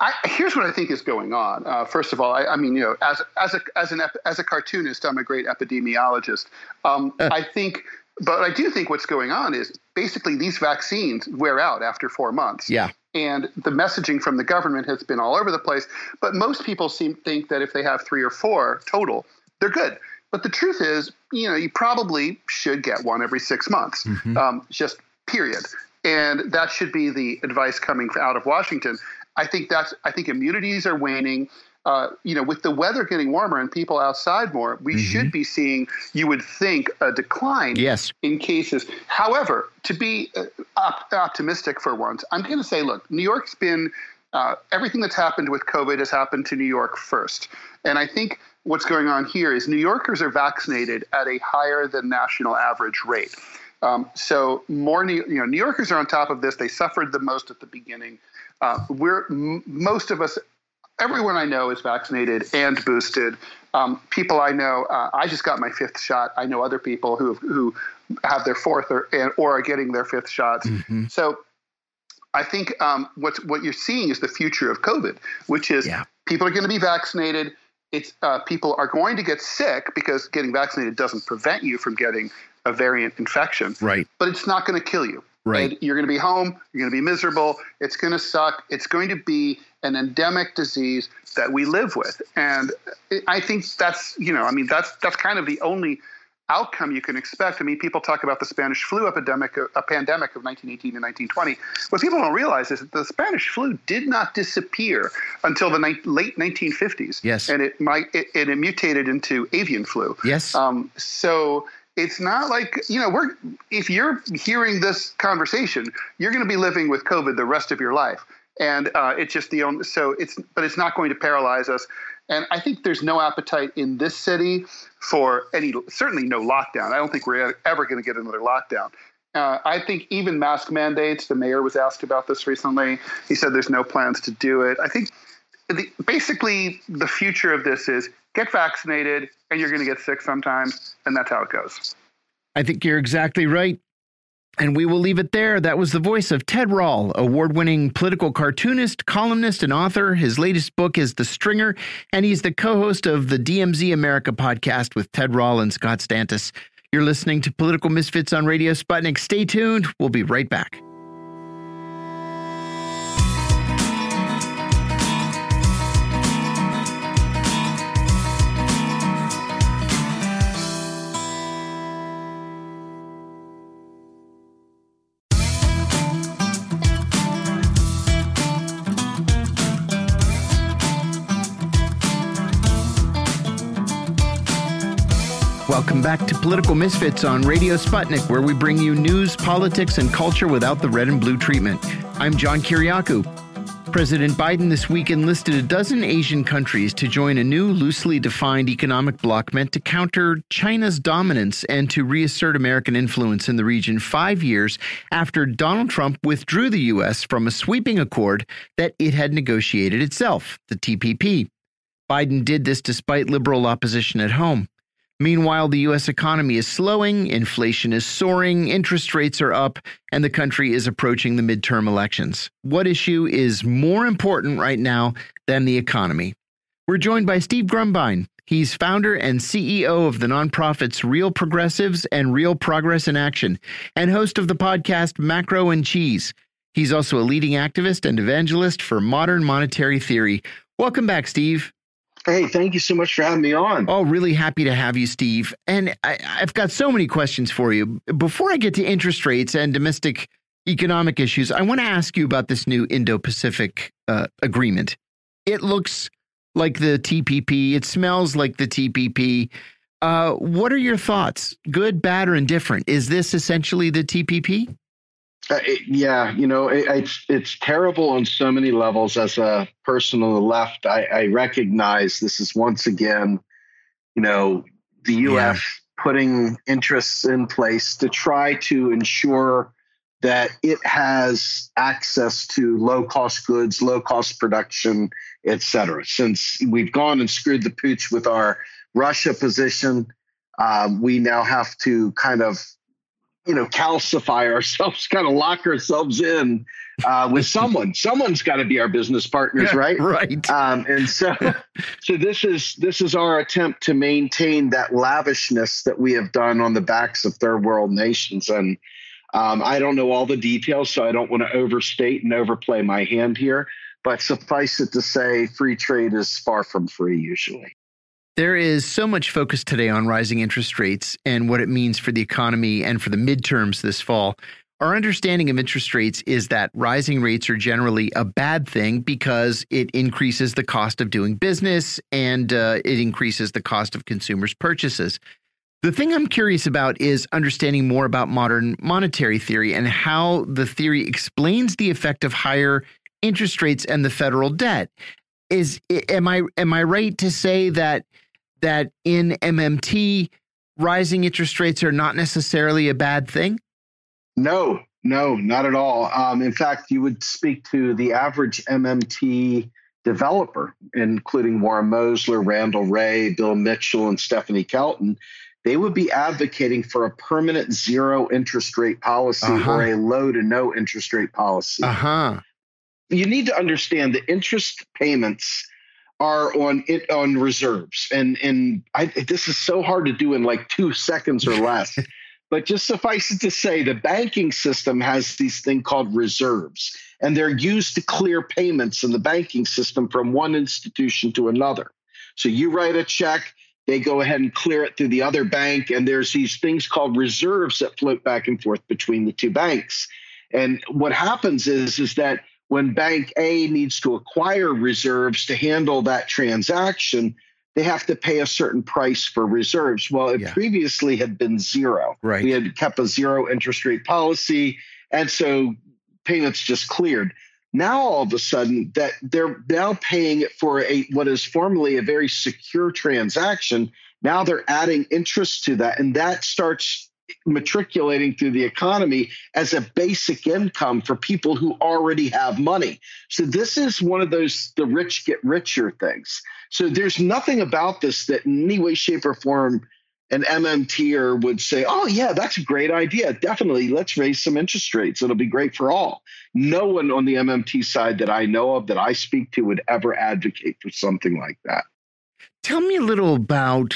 I, here's what I think is going on. Uh, first of all, I, I, mean, you know, as as a as an as a cartoonist, I'm a great epidemiologist. Um. <laughs> I think, but I do think what's going on is basically these vaccines wear out after four months. Yeah. And the messaging from the government has been all over the place. But most people seem think that if they have three or four total, they're good. But the truth is, you know, you probably should get one every six months. Mm-hmm. Um, just period and that should be the advice coming out of Washington. I think that's I think immunities are waning. Uh, you know, with the weather getting warmer and people outside more, we mm-hmm. should be seeing, you would think, a decline yes. in cases. However, to be uh, op- optimistic for once, I'm going to say, look, New York's been uh, everything that's happened with COVID has happened to New York first, and I think what's going on here is New Yorkers are vaccinated at a higher than national average rate. Um, so more New, you know, New Yorkers are on top of this. They suffered the most at the beginning. Uh, we're m- most of us, everyone I know is vaccinated and boosted. Um, people I know, uh, I just got my fifth shot. I know other people who who have their fourth or or are getting their fifth shots. Mm-hmm. So I think um, what what you're seeing is the future of COVID, which is yeah. people are going to be vaccinated. It's uh, people are going to get sick because getting vaccinated doesn't prevent you from getting a variant infection. Right. But it's not going to kill you. Right. And you're going to be home. You're going to be miserable. It's going to suck. It's going to be an endemic disease that we live with. And I think that's, you know, I mean, that's that's kind of the only outcome you can expect. I mean, people talk about the Spanish flu epidemic, a pandemic of 1918 and 1920. What people don't realize is that the Spanish flu did not disappear until the ni- late 1950s. Yes. And it might it, it mutated into avian flu. Yes. Um, so it's not like you know we're if you're hearing this conversation you're going to be living with covid the rest of your life and uh, it's just the only so it's but it's not going to paralyze us and i think there's no appetite in this city for any certainly no lockdown i don't think we're ever going to get another lockdown uh, I think even mask mandates, the mayor was asked about this recently. He said there's no plans to do it. I think the, basically the future of this is get vaccinated and you're going to get sick sometimes and that's how it goes i think you're exactly right and we will leave it there. That was the voice of Ted Rall, award winning political cartoonist, columnist, and author. His latest book is The Stringer, and he's the co host of the DMZ America podcast with Ted Rall and Scott Stantis. You're listening to Political Misfits on Radio Sputnik. Stay tuned. We'll be right back. Welcome back to Political Misfits on Radio Sputnik, where we bring you news, politics, and culture without the red and blue treatment. I'm John Kiriakou. President Biden this week enlisted a dozen Asian countries to join a new loosely defined economic bloc meant to counter China's dominance and to reassert American influence in the region five years after Donald Trump withdrew the U.S. from a sweeping accord that it had negotiated itself, the TPP. Biden did this despite liberal opposition at home. Meanwhile, the U.S. economy is slowing, inflation is soaring, interest rates are up, and the country is approaching the midterm elections. What issue is more important right now than the economy? We're joined by Steve Grumbine. He's founder and CEO of the nonprofits Real Progressives and Real Progress in Action, and host of the podcast Macro and Cheese. He's also a leading activist and evangelist for modern monetary theory. Welcome back, Steve. Hey, thank you so much for having me on. Oh, really happy to have you, Steve. And I, have got so many questions for you. Before I get to interest rates and domestic economic issues, I want to ask you about this new Indo Pacific uh, agreement. It looks like the TPP, it smells like the TPP. Uh, what are your thoughts? Good, bad, or indifferent? Is this essentially the TPP? Uh, it, yeah, you know, it, it's it's terrible on so many levels. As a person on the left, I, I recognize this is once again, you know, the U.S. Yeah. putting interests in place to try to ensure that it has access to low cost goods, low cost production, et cetera. Since we've gone and screwed the pooch with our Russia position, um, we now have to kind of you know, calcify ourselves, <laughs> kind of lock ourselves in uh, with someone. <laughs> Someone's got to be our business partners, yeah, right? Right. Um, and so, <laughs> so this is this is our attempt to maintain that lavishness that we have done on the backs of third world nations. And um, I don't know all the details, so I don't want to overstate and overplay my hand here. But suffice it to say, free trade is far from free usually. There is so much focus today on rising interest rates and what it means for the economy and for the midterms this fall. Our understanding of interest rates is that rising rates are generally a bad thing because it increases the cost of doing business and uh, it increases the cost of consumers' purchases. The thing I'm curious about is understanding more about modern monetary theory and how the theory explains the effect of higher interest rates and the federal debt. Is am I am I right to say that that in MMT, rising interest rates are not necessarily a bad thing? No, no, not at all. Um, in fact, you would speak to the average MMT developer, including Warren Mosler, Randall Wray, Bill Mitchell, and Stephanie Kelton. They would be advocating for a permanent zero interest rate policy uh -huh. or a low to no interest rate policy. Uh huh. You need to understand the interest payments are on it on reserves. And and I, this is so hard to do in like two seconds or less. <laughs> But just suffice it to say the banking system has these thing called reserves and they're used to clear payments in the banking system from one institution to another. So you write a check they go ahead and clear it through the other bank and there's these things called reserves that float back and forth between the two banks. And what happens is is that when bank A needs to acquire reserves to handle that transaction, they have to pay a certain price for reserves. Well, it yeah. previously had been zero. Right. We had kept a zero interest rate policy. And so payments just cleared. Now all of a sudden that they're now paying it for a what is formerly a very secure transaction. Now they're adding interest to that. And that starts matriculating through the economy as a basic income for people who already have money. So this is one of those the rich get richer things. So there's nothing about this that in any way, shape, or form an MMTer would say, oh, yeah, that's a great idea. Definitely, let's raise some interest rates. It'll be great for all. No one on the MMT side that I know of that I speak to would ever advocate for something like that. Tell me a little about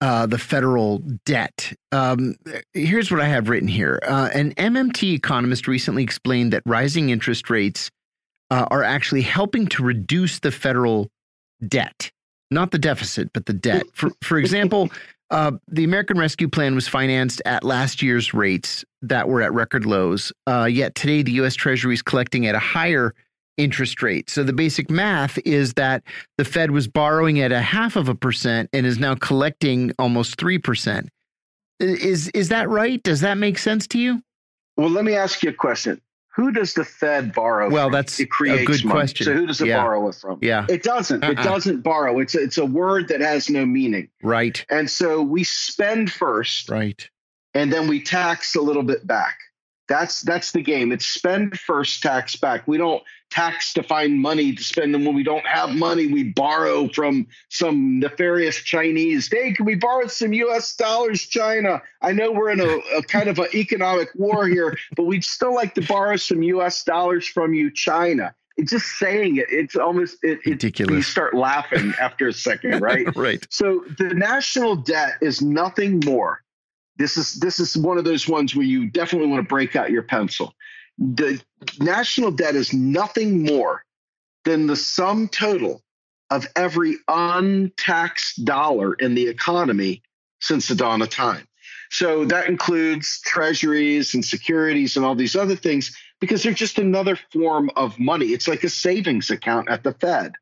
uh, the federal debt. Um, here's what I have written here. Uh, an MMT economist recently explained that rising interest rates uh, are actually helping to reduce the federal debt, not the deficit, but the debt. For, for example, <laughs> uh, the American Rescue Plan was financed at last year's rates that were at record lows. Uh, yet today, the U.S. Treasury is collecting at a higher interest rate. So the basic math is that the Fed was borrowing at a half of a percent and is now collecting almost 3%. Is is that right? Does that make sense to you? Well, let me ask you a question. Who does the Fed borrow well, from? that's it creates a good money. question. So who does it yeah. borrow it from? Yeah. It doesn't. Uh -uh. It doesn't borrow. It's a, it's a word that has no meaning. Right. And so we spend first. Right. And then we tax a little bit back. That's that's the game. It's spend first, tax back. We don't tax to find money to spend, and when we don't have money, we borrow from some nefarious Chinese. Hey, can we borrow some U.S. dollars, China? I know we're in a, a kind of an economic war here, but we'd still like to borrow some U.S. dollars from you, China. It's just saying it. It's almost it, it, ridiculous. You start laughing after a second, <laughs> right? right. So the national debt is nothing more this is this is one of those ones where you definitely want to break out your pencil. The national debt is nothing more than the sum total of every untaxed dollar in the economy since the dawn of time. So that includes treasuries and securities and all these other things because they're just another form of money. It's like a savings account at the Fed.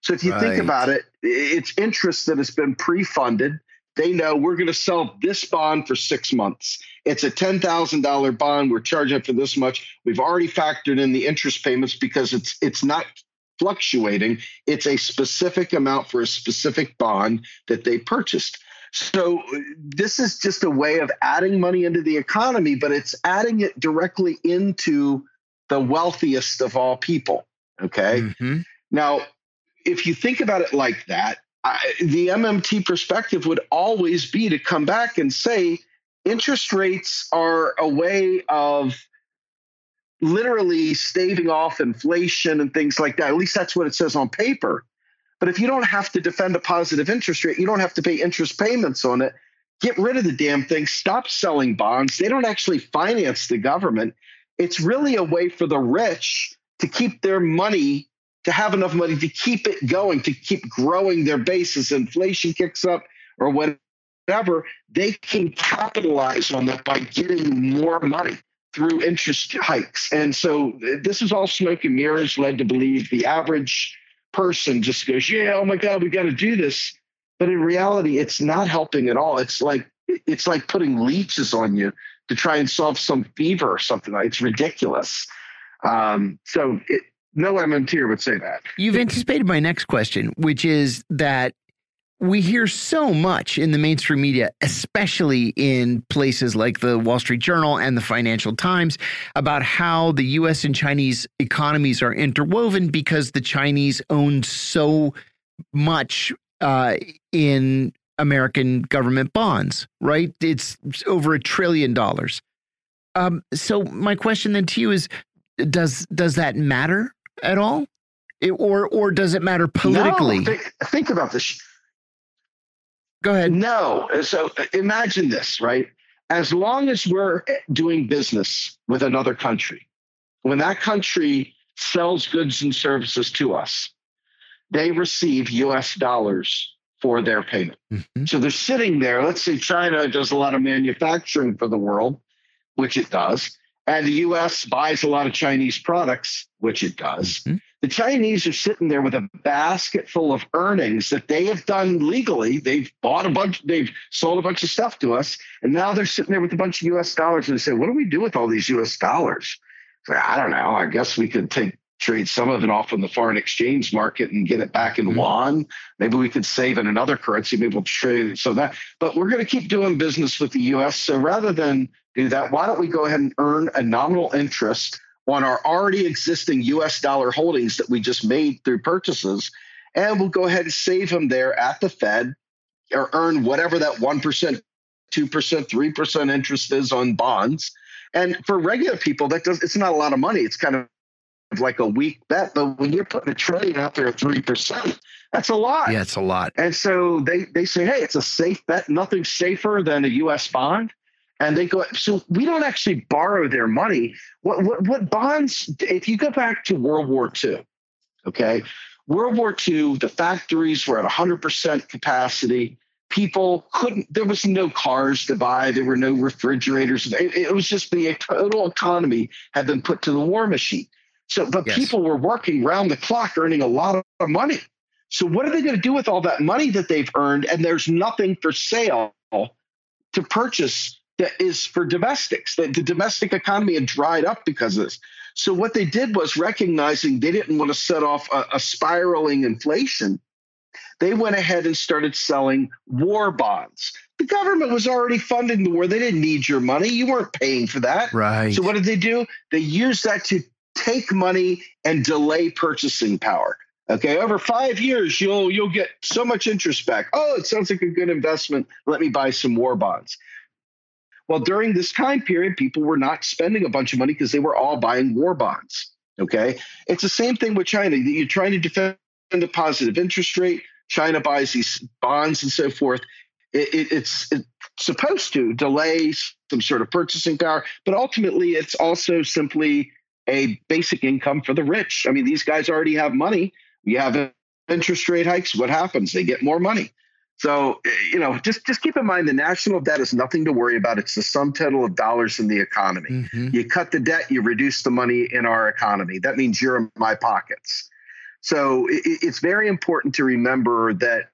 So if you right. think about it, it's interest that has been pre-funded they know we're going to sell this bond for six months. It's a $10,000 bond. We're charging for this much. We've already factored in the interest payments because it's it's not fluctuating. It's a specific amount for a specific bond that they purchased. So this is just a way of adding money into the economy, but it's adding it directly into the wealthiest of all people. Okay. Mm-hmm. Now, if you think about it like that, I, the MMT perspective would always be to come back and say interest rates are a way of literally staving off inflation and things like that. At least that's what it says on paper. But if you don't have to defend a positive interest rate, you don't have to pay interest payments on it. Get rid of the damn thing. Stop selling bonds. They don't actually finance the government. It's really a way for the rich to keep their money to have enough money to keep it going, to keep growing their base as inflation kicks up or whatever, they can capitalize on that by getting more money through interest hikes. And so this is all smoke and mirrors led to believe the average person just goes, yeah, oh my God, we got to do this. But in reality, it's not helping at all. It's like it's like putting leeches on you to try and solve some fever or something. It's ridiculous. Um, so it, no MMTer would say that. You've anticipated my next question, which is that we hear so much in the mainstream media, especially in places like the Wall Street Journal and the Financial Times, about how the US and Chinese economies are interwoven because the Chinese own so much uh, in American government bonds, right? It's over a trillion dollars. Um, so my question then to you is, does does that matter? At all? It, or or does it matter politically? No, think, think about this. Go ahead. No. So imagine this, right? As long as we're doing business with another country, when that country sells goods and services to us, they receive US dollars for their payment. Mm-hmm. So they're sitting there. Let's say China does a lot of manufacturing for the world, which it does and the US buys a lot of Chinese products, which it does. Mm-hmm. The Chinese are sitting there with a basket full of earnings that they have done legally. They've bought a bunch, they've sold a bunch of stuff to us, and now they're sitting there with a bunch of US dollars and they say, What do we do with all these US dollars? So, I don't know. I guess we could take trade some of it off in the foreign exchange market and get it back in mm-hmm. yuan. Maybe we could save in another currency. Maybe we'll trade so that. But we're going to keep doing business with the U.S. So rather than do that, why don't we go ahead and earn a nominal interest on our already existing US dollar holdings that we just made through purchases? And we'll go ahead and save them there at the Fed or earn whatever that 1%, 2%, 3% interest is on bonds. And for regular people, that does it's not a lot of money. It's kind of like a weak bet. But when you're putting a trillion out there at 3%, That's a lot. Yeah, it's a lot. And so they, they say, hey, it's a safe bet. Nothing's safer than a US bond. And they go, so we don't actually borrow their money. What, what, what bonds, if you go back to World War II, okay, World War II, the factories were at 100% capacity. People couldn't, there was no cars to buy, there were no refrigerators. It, it was just the total economy had been put to the war machine. So, but yes. people were working round the clock, earning a lot of money. So, what are they going to do with all that money that they've earned? And there's nothing for sale to purchase that is for domestics. That the domestic economy had dried up because of this. So, what they did was recognizing they didn't want to set off a, a spiraling inflation. They went ahead and started selling war bonds. The government was already funding the war. They didn't need your money. You weren't paying for that. Right. So, what did they do? They used that to take money and delay purchasing power. Okay, over five years, you'll you'll get so much interest back. Oh, it sounds like a good investment. Let me buy some war bonds. Well, during this time period, people were not spending a bunch of money because they were all buying war bonds. Okay, it's the same thing with China. You're trying to defend a positive interest rate. China buys these bonds and so forth. It, it, it's, it's supposed to delay some sort of purchasing power, but ultimately, it's also simply a basic income for the rich. I mean, these guys already have money you have interest rate hikes. What happens? They get more money. So, you know, just just keep in mind the national debt is nothing to worry about. It's the sum total of dollars in the economy. Mm-hmm. You cut the debt, you reduce the money in our economy. That means you're in my pockets. So it, it's very important to remember that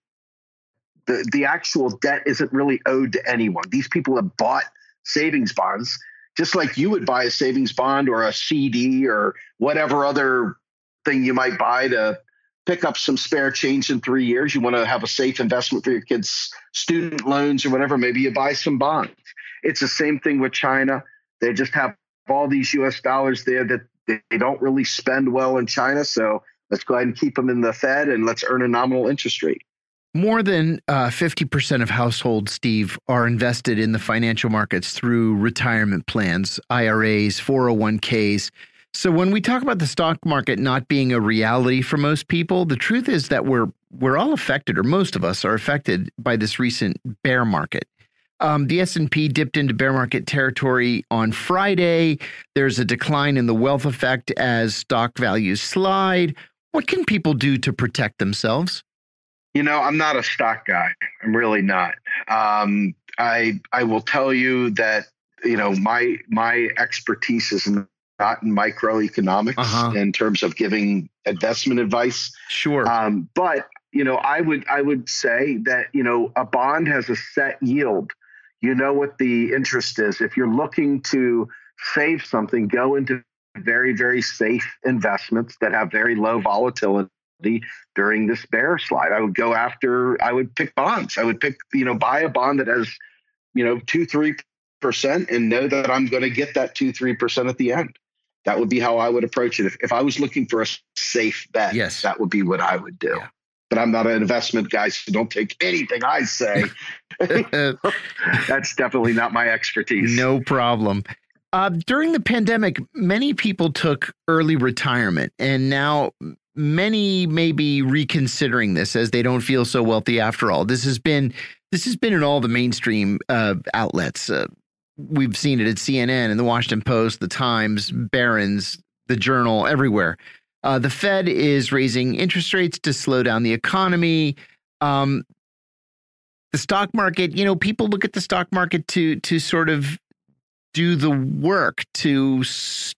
the the actual debt isn't really owed to anyone. These people have bought savings bonds just like you would buy a savings bond or a CD or whatever other thing you might buy to pick up some spare change in three years. You want to have a safe investment for your kids' student loans or whatever. Maybe you buy some bonds. It's the same thing with China. They just have all these US dollars there that they don't really spend well in China. So let's go ahead and keep them in the Fed and let's earn a nominal interest rate. More than 50% uh, of households, Steve, are invested in the financial markets through retirement plans, IRAs, 401ks. So when we talk about the stock market not being a reality for most people, the truth is that we're we're all affected, or most of us are affected by this recent bear market. Um, the S&P dipped into bear market territory on Friday. There's a decline in the wealth effect as stock values slide. What can people do to protect themselves? You know, I'm not a stock guy. I'm really not. Um, I I will tell you that you know my my expertise is not in microeconomics uh-huh. in terms of giving investment advice. Sure. Um, but you know, I would I would say that you know a bond has a set yield. You know what the interest is. If you're looking to save something, go into very very safe investments that have very low volatility during this bear slide. I would go after. I would pick bonds. I would pick you know buy a bond that has you know two three percent and know that I'm going to get that two three percent at the end that would be how I would approach it. If, if I was looking for a safe bet, yes. that would be what I would do. Yeah. But I'm not an investment guy, so don't take anything I say. <laughs> <laughs> That's definitely not my expertise. No problem. Uh, during the pandemic, many people took early retirement, and now many may be reconsidering this as they don't feel so wealthy after all. This has been this has been in all the mainstream uh, outlets. Uh, we've seen it at CNN and the Washington Post, the Times, Barron's, the Journal, everywhere. Uh, the Fed is raising interest rates to slow down the economy. Um, the stock market, you know, people look at the stock market to to sort of do the work to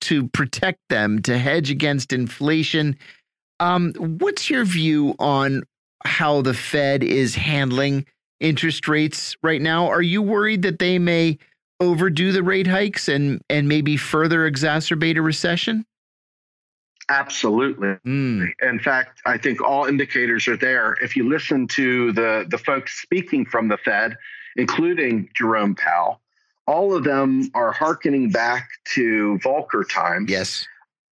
to protect them, to hedge against inflation. Um, what's your view on how the Fed is handling interest rates right now? Are you worried that they may overdo the rate hikes and and maybe further exacerbate a recession? Absolutely. Mm. In fact, I think all indicators are there. If you listen to the the folks speaking from the Fed, including Jerome Powell, all of them are hearkening back to Volcker times. Yes.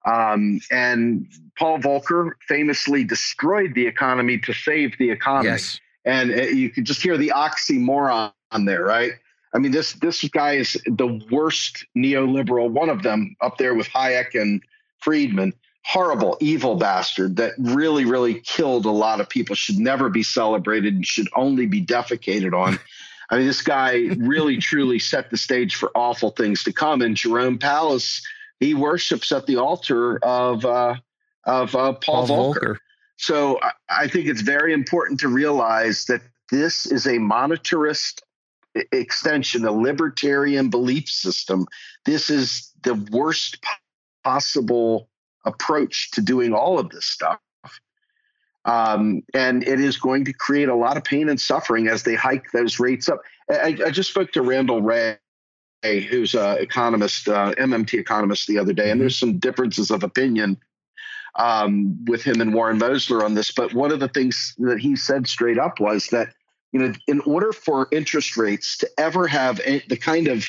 Um, and Paul Volcker famously destroyed the economy to save the economy. Yes. And uh, you can just hear the oxymoron there, right? I mean, this this guy is the worst neoliberal, one of them up there with Hayek and Friedman. horrible, evil bastard that really, really killed a lot of people, should never be celebrated and should only be defecated on. I mean, this guy really, <laughs> truly set the stage for awful things to come. And Jerome Paulos, he worships at the altar of uh, of uh, Paul, Paul Volcker. Volcker. So I, I think it's very important to realize that this is a monetarist extension, a libertarian belief system. This is the worst possible approach to doing all of this stuff. Um, and it is going to create a lot of pain and suffering as they hike those rates up. I, I just spoke to Randall Wray, who's an economist, uh, MMT economist, the other day, and there's some differences of opinion um, with him and Warren Mosler on this. But one of the things that he said straight up was that you know, in order for interest rates to ever have a, the kind of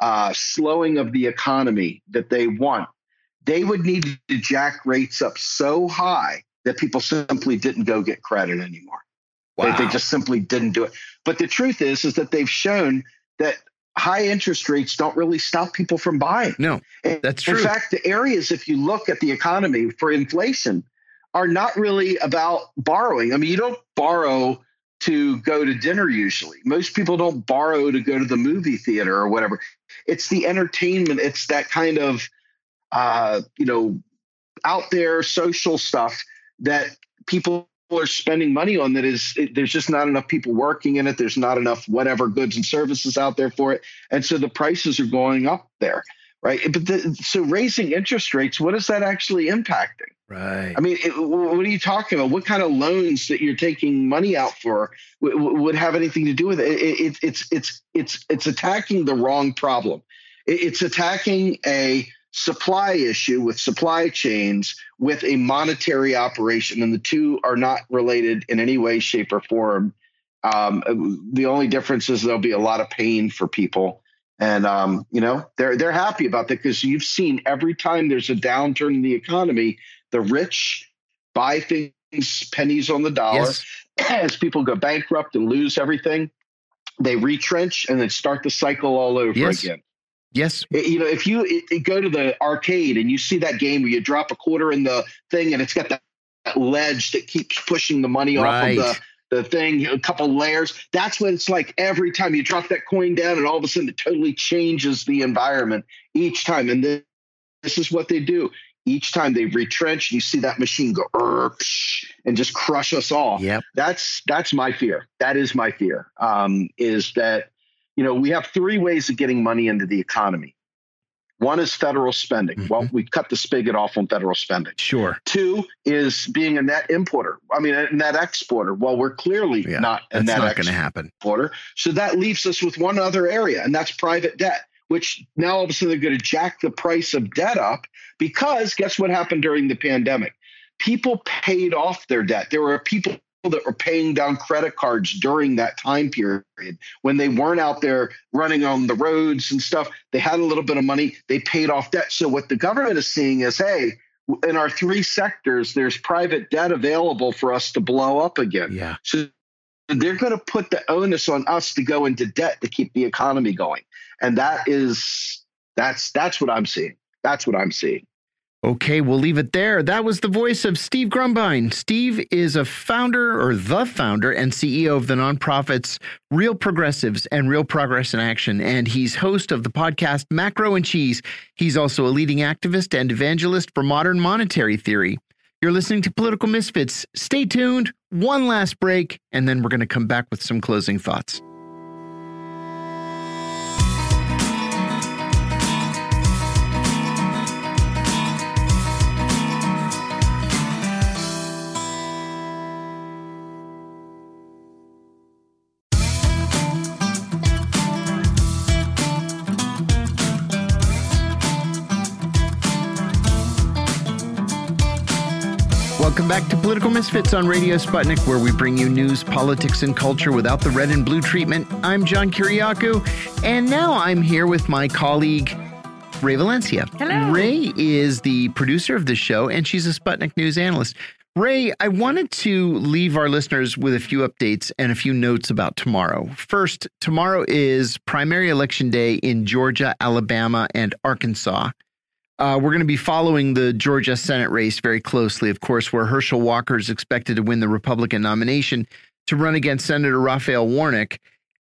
uh, slowing of the economy that they want, they would need to jack rates up so high that people simply didn't go get credit anymore. Wow. They, they just simply didn't do it. But the truth is, is that they've shown that high interest rates don't really stop people from buying. No, that's true. In fact, the areas, if you look at the economy for inflation, are not really about borrowing. I mean, you don't borrow to go to dinner usually. Most people don't borrow to go to the movie theater or whatever. It's the entertainment, it's that kind of uh, you know, out there social stuff that people are spending money on that is it, there's just not enough people working in it. There's not enough whatever goods and services out there for it. And so the prices are going up there right? But the, so raising interest rates what is that actually impacting Right. I mean, it, what are you talking about? What kind of loans that you're taking money out for would, would have anything to do with it? it, it it's it's it's it's attacking the wrong problem. it's attacking a supply issue with supply chains with a monetary operation, and the two are not related in any way, shape, or form. Um, the only difference is there'll be a lot of pain for people and um, you know they're they're happy about that because you've seen every time there's a downturn in the economy, the rich buy things pennies on the dollar. Yes. <clears throat> As people go bankrupt and lose everything, they retrench and then start the cycle all over yes. again. Yes. You know, if you it, it go to the arcade and you see that game where you drop a quarter in the thing and it's got that, that ledge that keeps pushing the money right. off of the the thing, a couple layers. That's what it's like every time you drop that coin down, and all of a sudden it totally changes the environment each time. And this, this is what they do each time they retrench, you see that machine go and just crush us all. Yep. That's that's my fear. That is my fear. Um, is that you know we have three ways of getting money into the economy. One is federal spending. Mm-hmm. Well, we cut the spigot off on federal spending. Sure. Two is being a net importer. I mean, a net exporter. Well, we're clearly yeah, not a net not going to happen. Exporter. So that leaves us with one other area, and that's private debt which now all of a sudden they're going to jack the price of debt up because guess what happened during the pandemic? People paid off their debt. There were people that were paying down credit cards during that time period when they weren't out there running on the roads and stuff. They had a little bit of money, they paid off debt. So, what the government is seeing is hey, in our three sectors, there's private debt available for us to blow up again. Yeah. So, they're going to put the onus on us to go into debt to keep the economy going and that is that's that's what i'm seeing that's what i'm seeing Okay, we'll leave it there. That was the voice of Steve Grumbine. Steve is a founder or the founder and CEO of the nonprofits Real Progressives and Real Progress in Action. And he's host of the podcast Macro and Cheese. He's also a leading activist and evangelist for modern monetary theory. You're listening to Political Misfits. Stay tuned. One last break, and then we're going to come back with some closing thoughts. Back to Political Misfits on Radio Sputnik, where we bring you news, politics, and culture without the red and blue treatment. I'm John Kiriakou, and now I'm here with my colleague, Ray Valencia. Hello. Ray is the producer of the show, and she's a Sputnik News analyst. Ray, I wanted to leave our listeners with a few updates and a few notes about tomorrow. First, tomorrow is primary election day in Georgia, Alabama, and Arkansas. Uh, we're going to be following the Georgia Senate race very closely, of course, where Herschel Walker is expected to win the Republican nomination to run against Senator Raphael Warnock,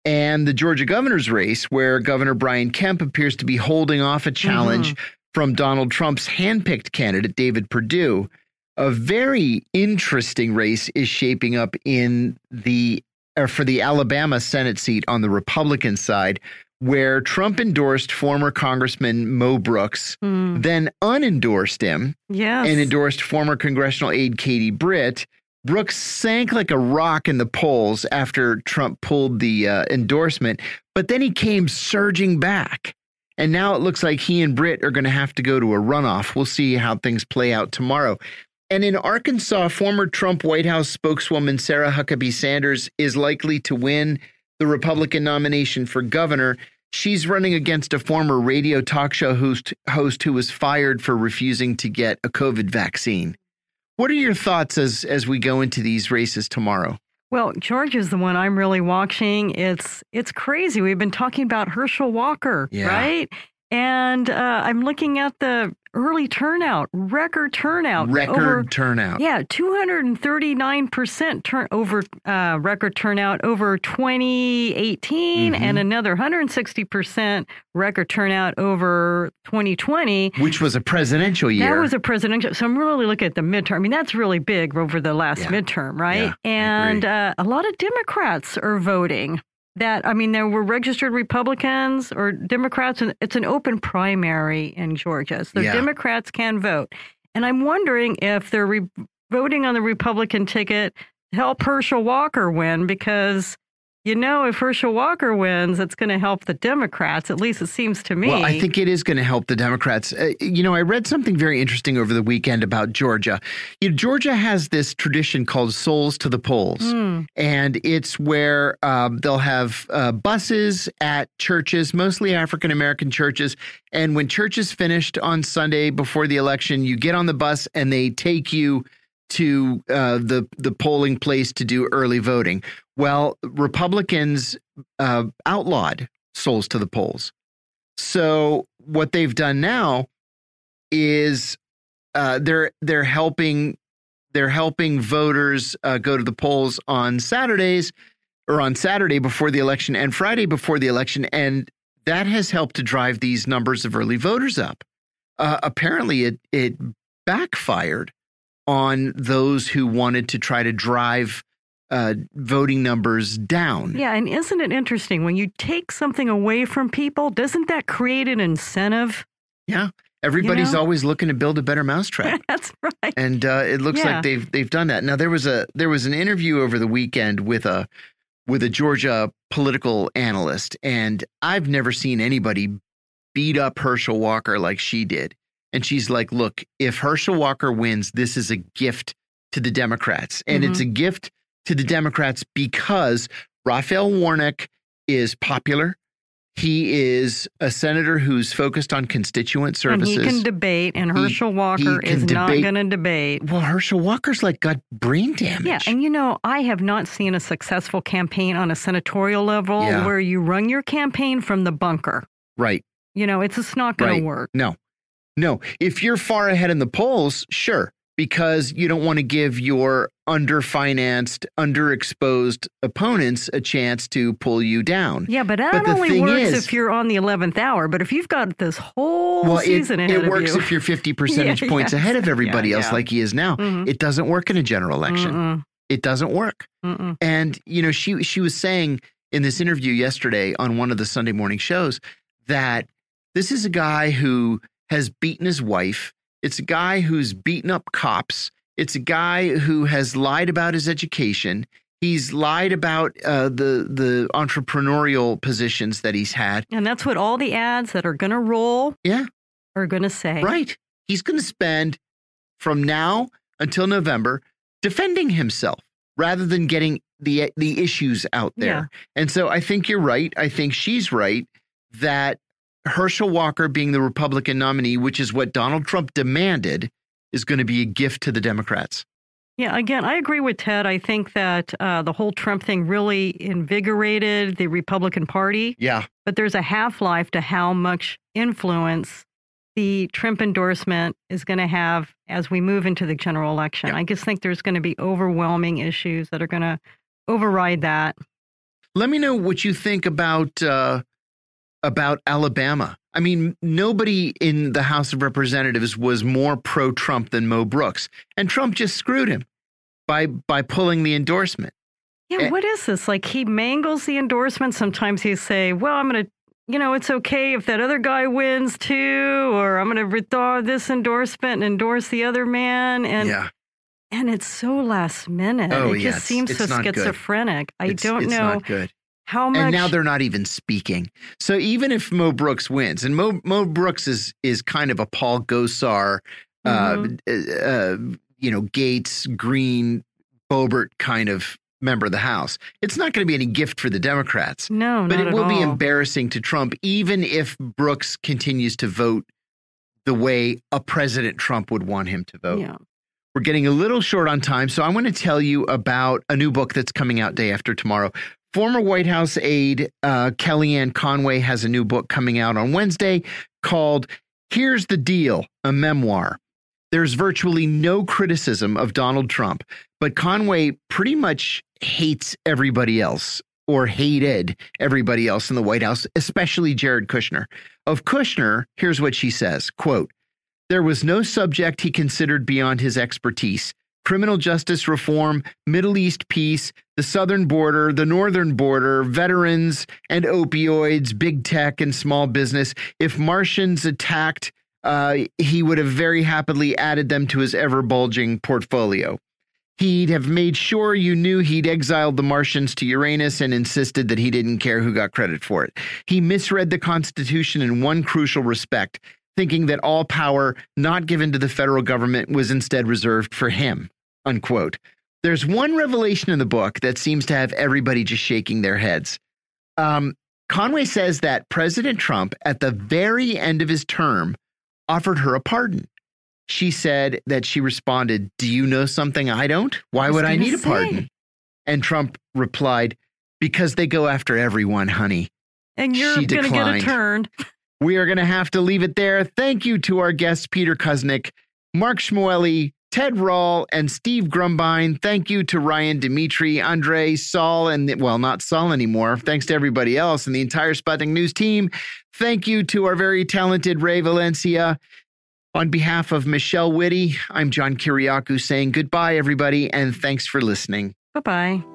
and the Georgia governor's race, where Governor Brian Kemp appears to be holding off a challenge mm -hmm. from Donald Trump's handpicked candidate, David Perdue. A very interesting race is shaping up in the for the Alabama Senate seat on the Republican side, where Trump endorsed former Congressman Mo Brooks, mm. then unendorsed him, yes. and endorsed former congressional aide Katie Britt. Brooks sank like a rock in the polls after Trump pulled the uh, endorsement, but then he came surging back. And now it looks like he and Britt are going to have to go to a runoff. We'll see how things play out tomorrow. And in Arkansas, former Trump White House spokeswoman Sarah Huckabee Sanders is likely to win the Republican nomination for governor. She's running against a former radio talk show host, host who was fired for refusing to get a COVID vaccine. What are your thoughts as as we go into these races tomorrow? Well, George is the one I'm really watching. It's it's crazy. We've been talking about Herschel Walker, yeah. right? And uh, I'm looking at the early turnout, record turnout. Record over, turnout. Yeah, 239% turn over uh, record turnout over 2018 mm -hmm. and another 160% record turnout over 2020. Which was a presidential year. That was a presidential. So I'm really looking at the midterm. I mean, that's really big over the last yeah. midterm, right? Yeah, and uh, a lot of Democrats are voting that I mean there were registered Republicans or Democrats and it's an open primary in Georgia. So yeah. Democrats can vote. And I'm wondering if they're voting on the Republican ticket to help Herschel Walker win because you know, if Herschel Walker wins, it's going to help the Democrats. At least it seems to me. Well, I think it is going to help the Democrats. Uh, you know, I read something very interesting over the weekend about Georgia. You know, Georgia has this tradition called Souls to the Polls, mm. and it's where um, they'll have uh, buses at churches, mostly African American churches. And when church is finished on Sunday before the election, you get on the bus and they take you to uh, the the polling place to do early voting. Well, Republicans uh, outlawed souls to the polls. So what they've done now is uh, they're they're helping they're helping voters uh, go to the polls on Saturdays or on Saturday before the election and Friday before the election, and that has helped to drive these numbers of early voters up. Uh, apparently, it it backfired on those who wanted to try to drive uh, voting numbers down. Yeah, and isn't it interesting when you take something away from people? Doesn't that create an incentive? Yeah, everybody's you know? always looking to build a better mousetrap. <laughs> That's right. And uh, it looks yeah. like they've they've done that. Now there was a there was an interview over the weekend with a with a Georgia political analyst, and I've never seen anybody beat up Herschel Walker like she did. And she's like, look, if Herschel Walker wins, this is a gift to the Democrats. And mm -hmm. it's a mm-hmm. gift to the Democrats because Raphael Warnock is popular. He is a senator who's focused on constituent services. And he can debate, and Herschel he, Walker he is debate. not going to debate. Well, Herschel Walker's like got brain damage. Yeah, and you know, I have not seen a successful campaign on a senatorial level yeah. where you run your campaign from the bunker. Right. You know, it's just not going right. to work. No, no, if you're far ahead in the polls, sure, because you don't want to give your underfinanced, underexposed opponents a chance to pull you down. Yeah, but that but only works is, if you're on the 11th hour. But if you've got this whole well, season it, ahead it works you. if you're <laughs> 50 percentage yeah, points ahead of everybody yeah, else, yeah. like he is now. Mm -hmm. It doesn't work in a general election. Mm -mm. It doesn't work. And you know, she she was saying in this interview yesterday on one of the Sunday morning shows that this is a guy who has beaten his wife. It's a guy who's beaten up cops. It's a guy who has lied about his education. He's lied about uh, the the entrepreneurial positions that he's had, and that's what all the ads that are going to roll, yeah, are going to say. Right. He's going to spend from now until November defending himself rather than getting the the issues out there. Yeah. And so I think you're right. I think she's right that Herschel Walker being the Republican nominee, which is what Donald Trump demanded, is going to be a gift to the Democrats. Yeah, again, I agree with Ted. I think that uh, the whole Trump thing really invigorated the Republican Party. Yeah. But there's a half life to how much influence the Trump endorsement is going to have as we move into the general election. Yeah. I just think there's going to be overwhelming issues that are going to override that. Let me know what you think about uh, about Alabama. I mean, nobody in the House of Representatives was more pro-Trump than Mo Brooks, and Trump just screwed him by by pulling the endorsement. Yeah, Eh. what is this? Like he mangles the endorsement. Sometimes he say, "Well, I'm going to, you know, it's okay if that other guy wins too, or I'm going to withdraw this endorsement and endorse the other man." And yeah, and it's so last minute. Oh, it yeah, just seems so not good. schizophrenic. I It's- don't it's know Not good. How much. And now they're not even speaking. So even if Mo Brooks wins, and Mo Mo Brooks is is kind of a Paul Gosar, Mhm. uh, uh, you know, Gaetz, Greene, Boebert kind of member of the House. It's not going to be any gift for the Democrats, no, but it will be embarrassing to Trump, even if Brooks continues to vote the way a President Trump would want him to vote. Yeah. We're getting a little short on time, so I want to tell you about a new book that's coming out day after tomorrow. Former White House aide uh, Kellyanne Conway has a new book coming out on Wednesday called Here's the Deal, a memoir. There's virtually no criticism of Donald Trump, but Conway pretty much hates everybody else or hated everybody else in the White House, especially Jared Kushner. Of Kushner, here's what she says, quote, there was no subject he considered beyond his expertise. Criminal justice reform, Middle East peace, the southern border, the northern border, veterans and opioids, big tech and small business. If Martians attacked, uh, he would have very happily added them to his ever bulging portfolio. He'd have made sure you knew he'd exiled the Martians to Uranus and insisted that he didn't care who got credit for it. He misread the Constitution in one crucial respect, thinking that all power not given to the federal government was instead reserved for him. Unquote. There's one revelation in the book that seems to have everybody just shaking their heads. Um, Conway says that President Trump, at the very end of his term, offered her a pardon. She said that she responded, Do you know something I don't? Why would I need a pardon? And Trump replied, Because they go after everyone, honey. And you're going to get a turn. We are going to have to leave it there. Thank you to our guests, Peter Kuznick, Mark Shmueli, Ted Rall, and Steve Grumbine. Thank you to Ryan Dimitri, Andre, Saul, and well, not Saul anymore. Thanks to everybody else and the entire Sputnik News team. Thank you to our very talented Ray Valencia. On behalf of Michelle Witte, I'm John Kiriakou saying goodbye, everybody, and thanks for listening. Bye bye.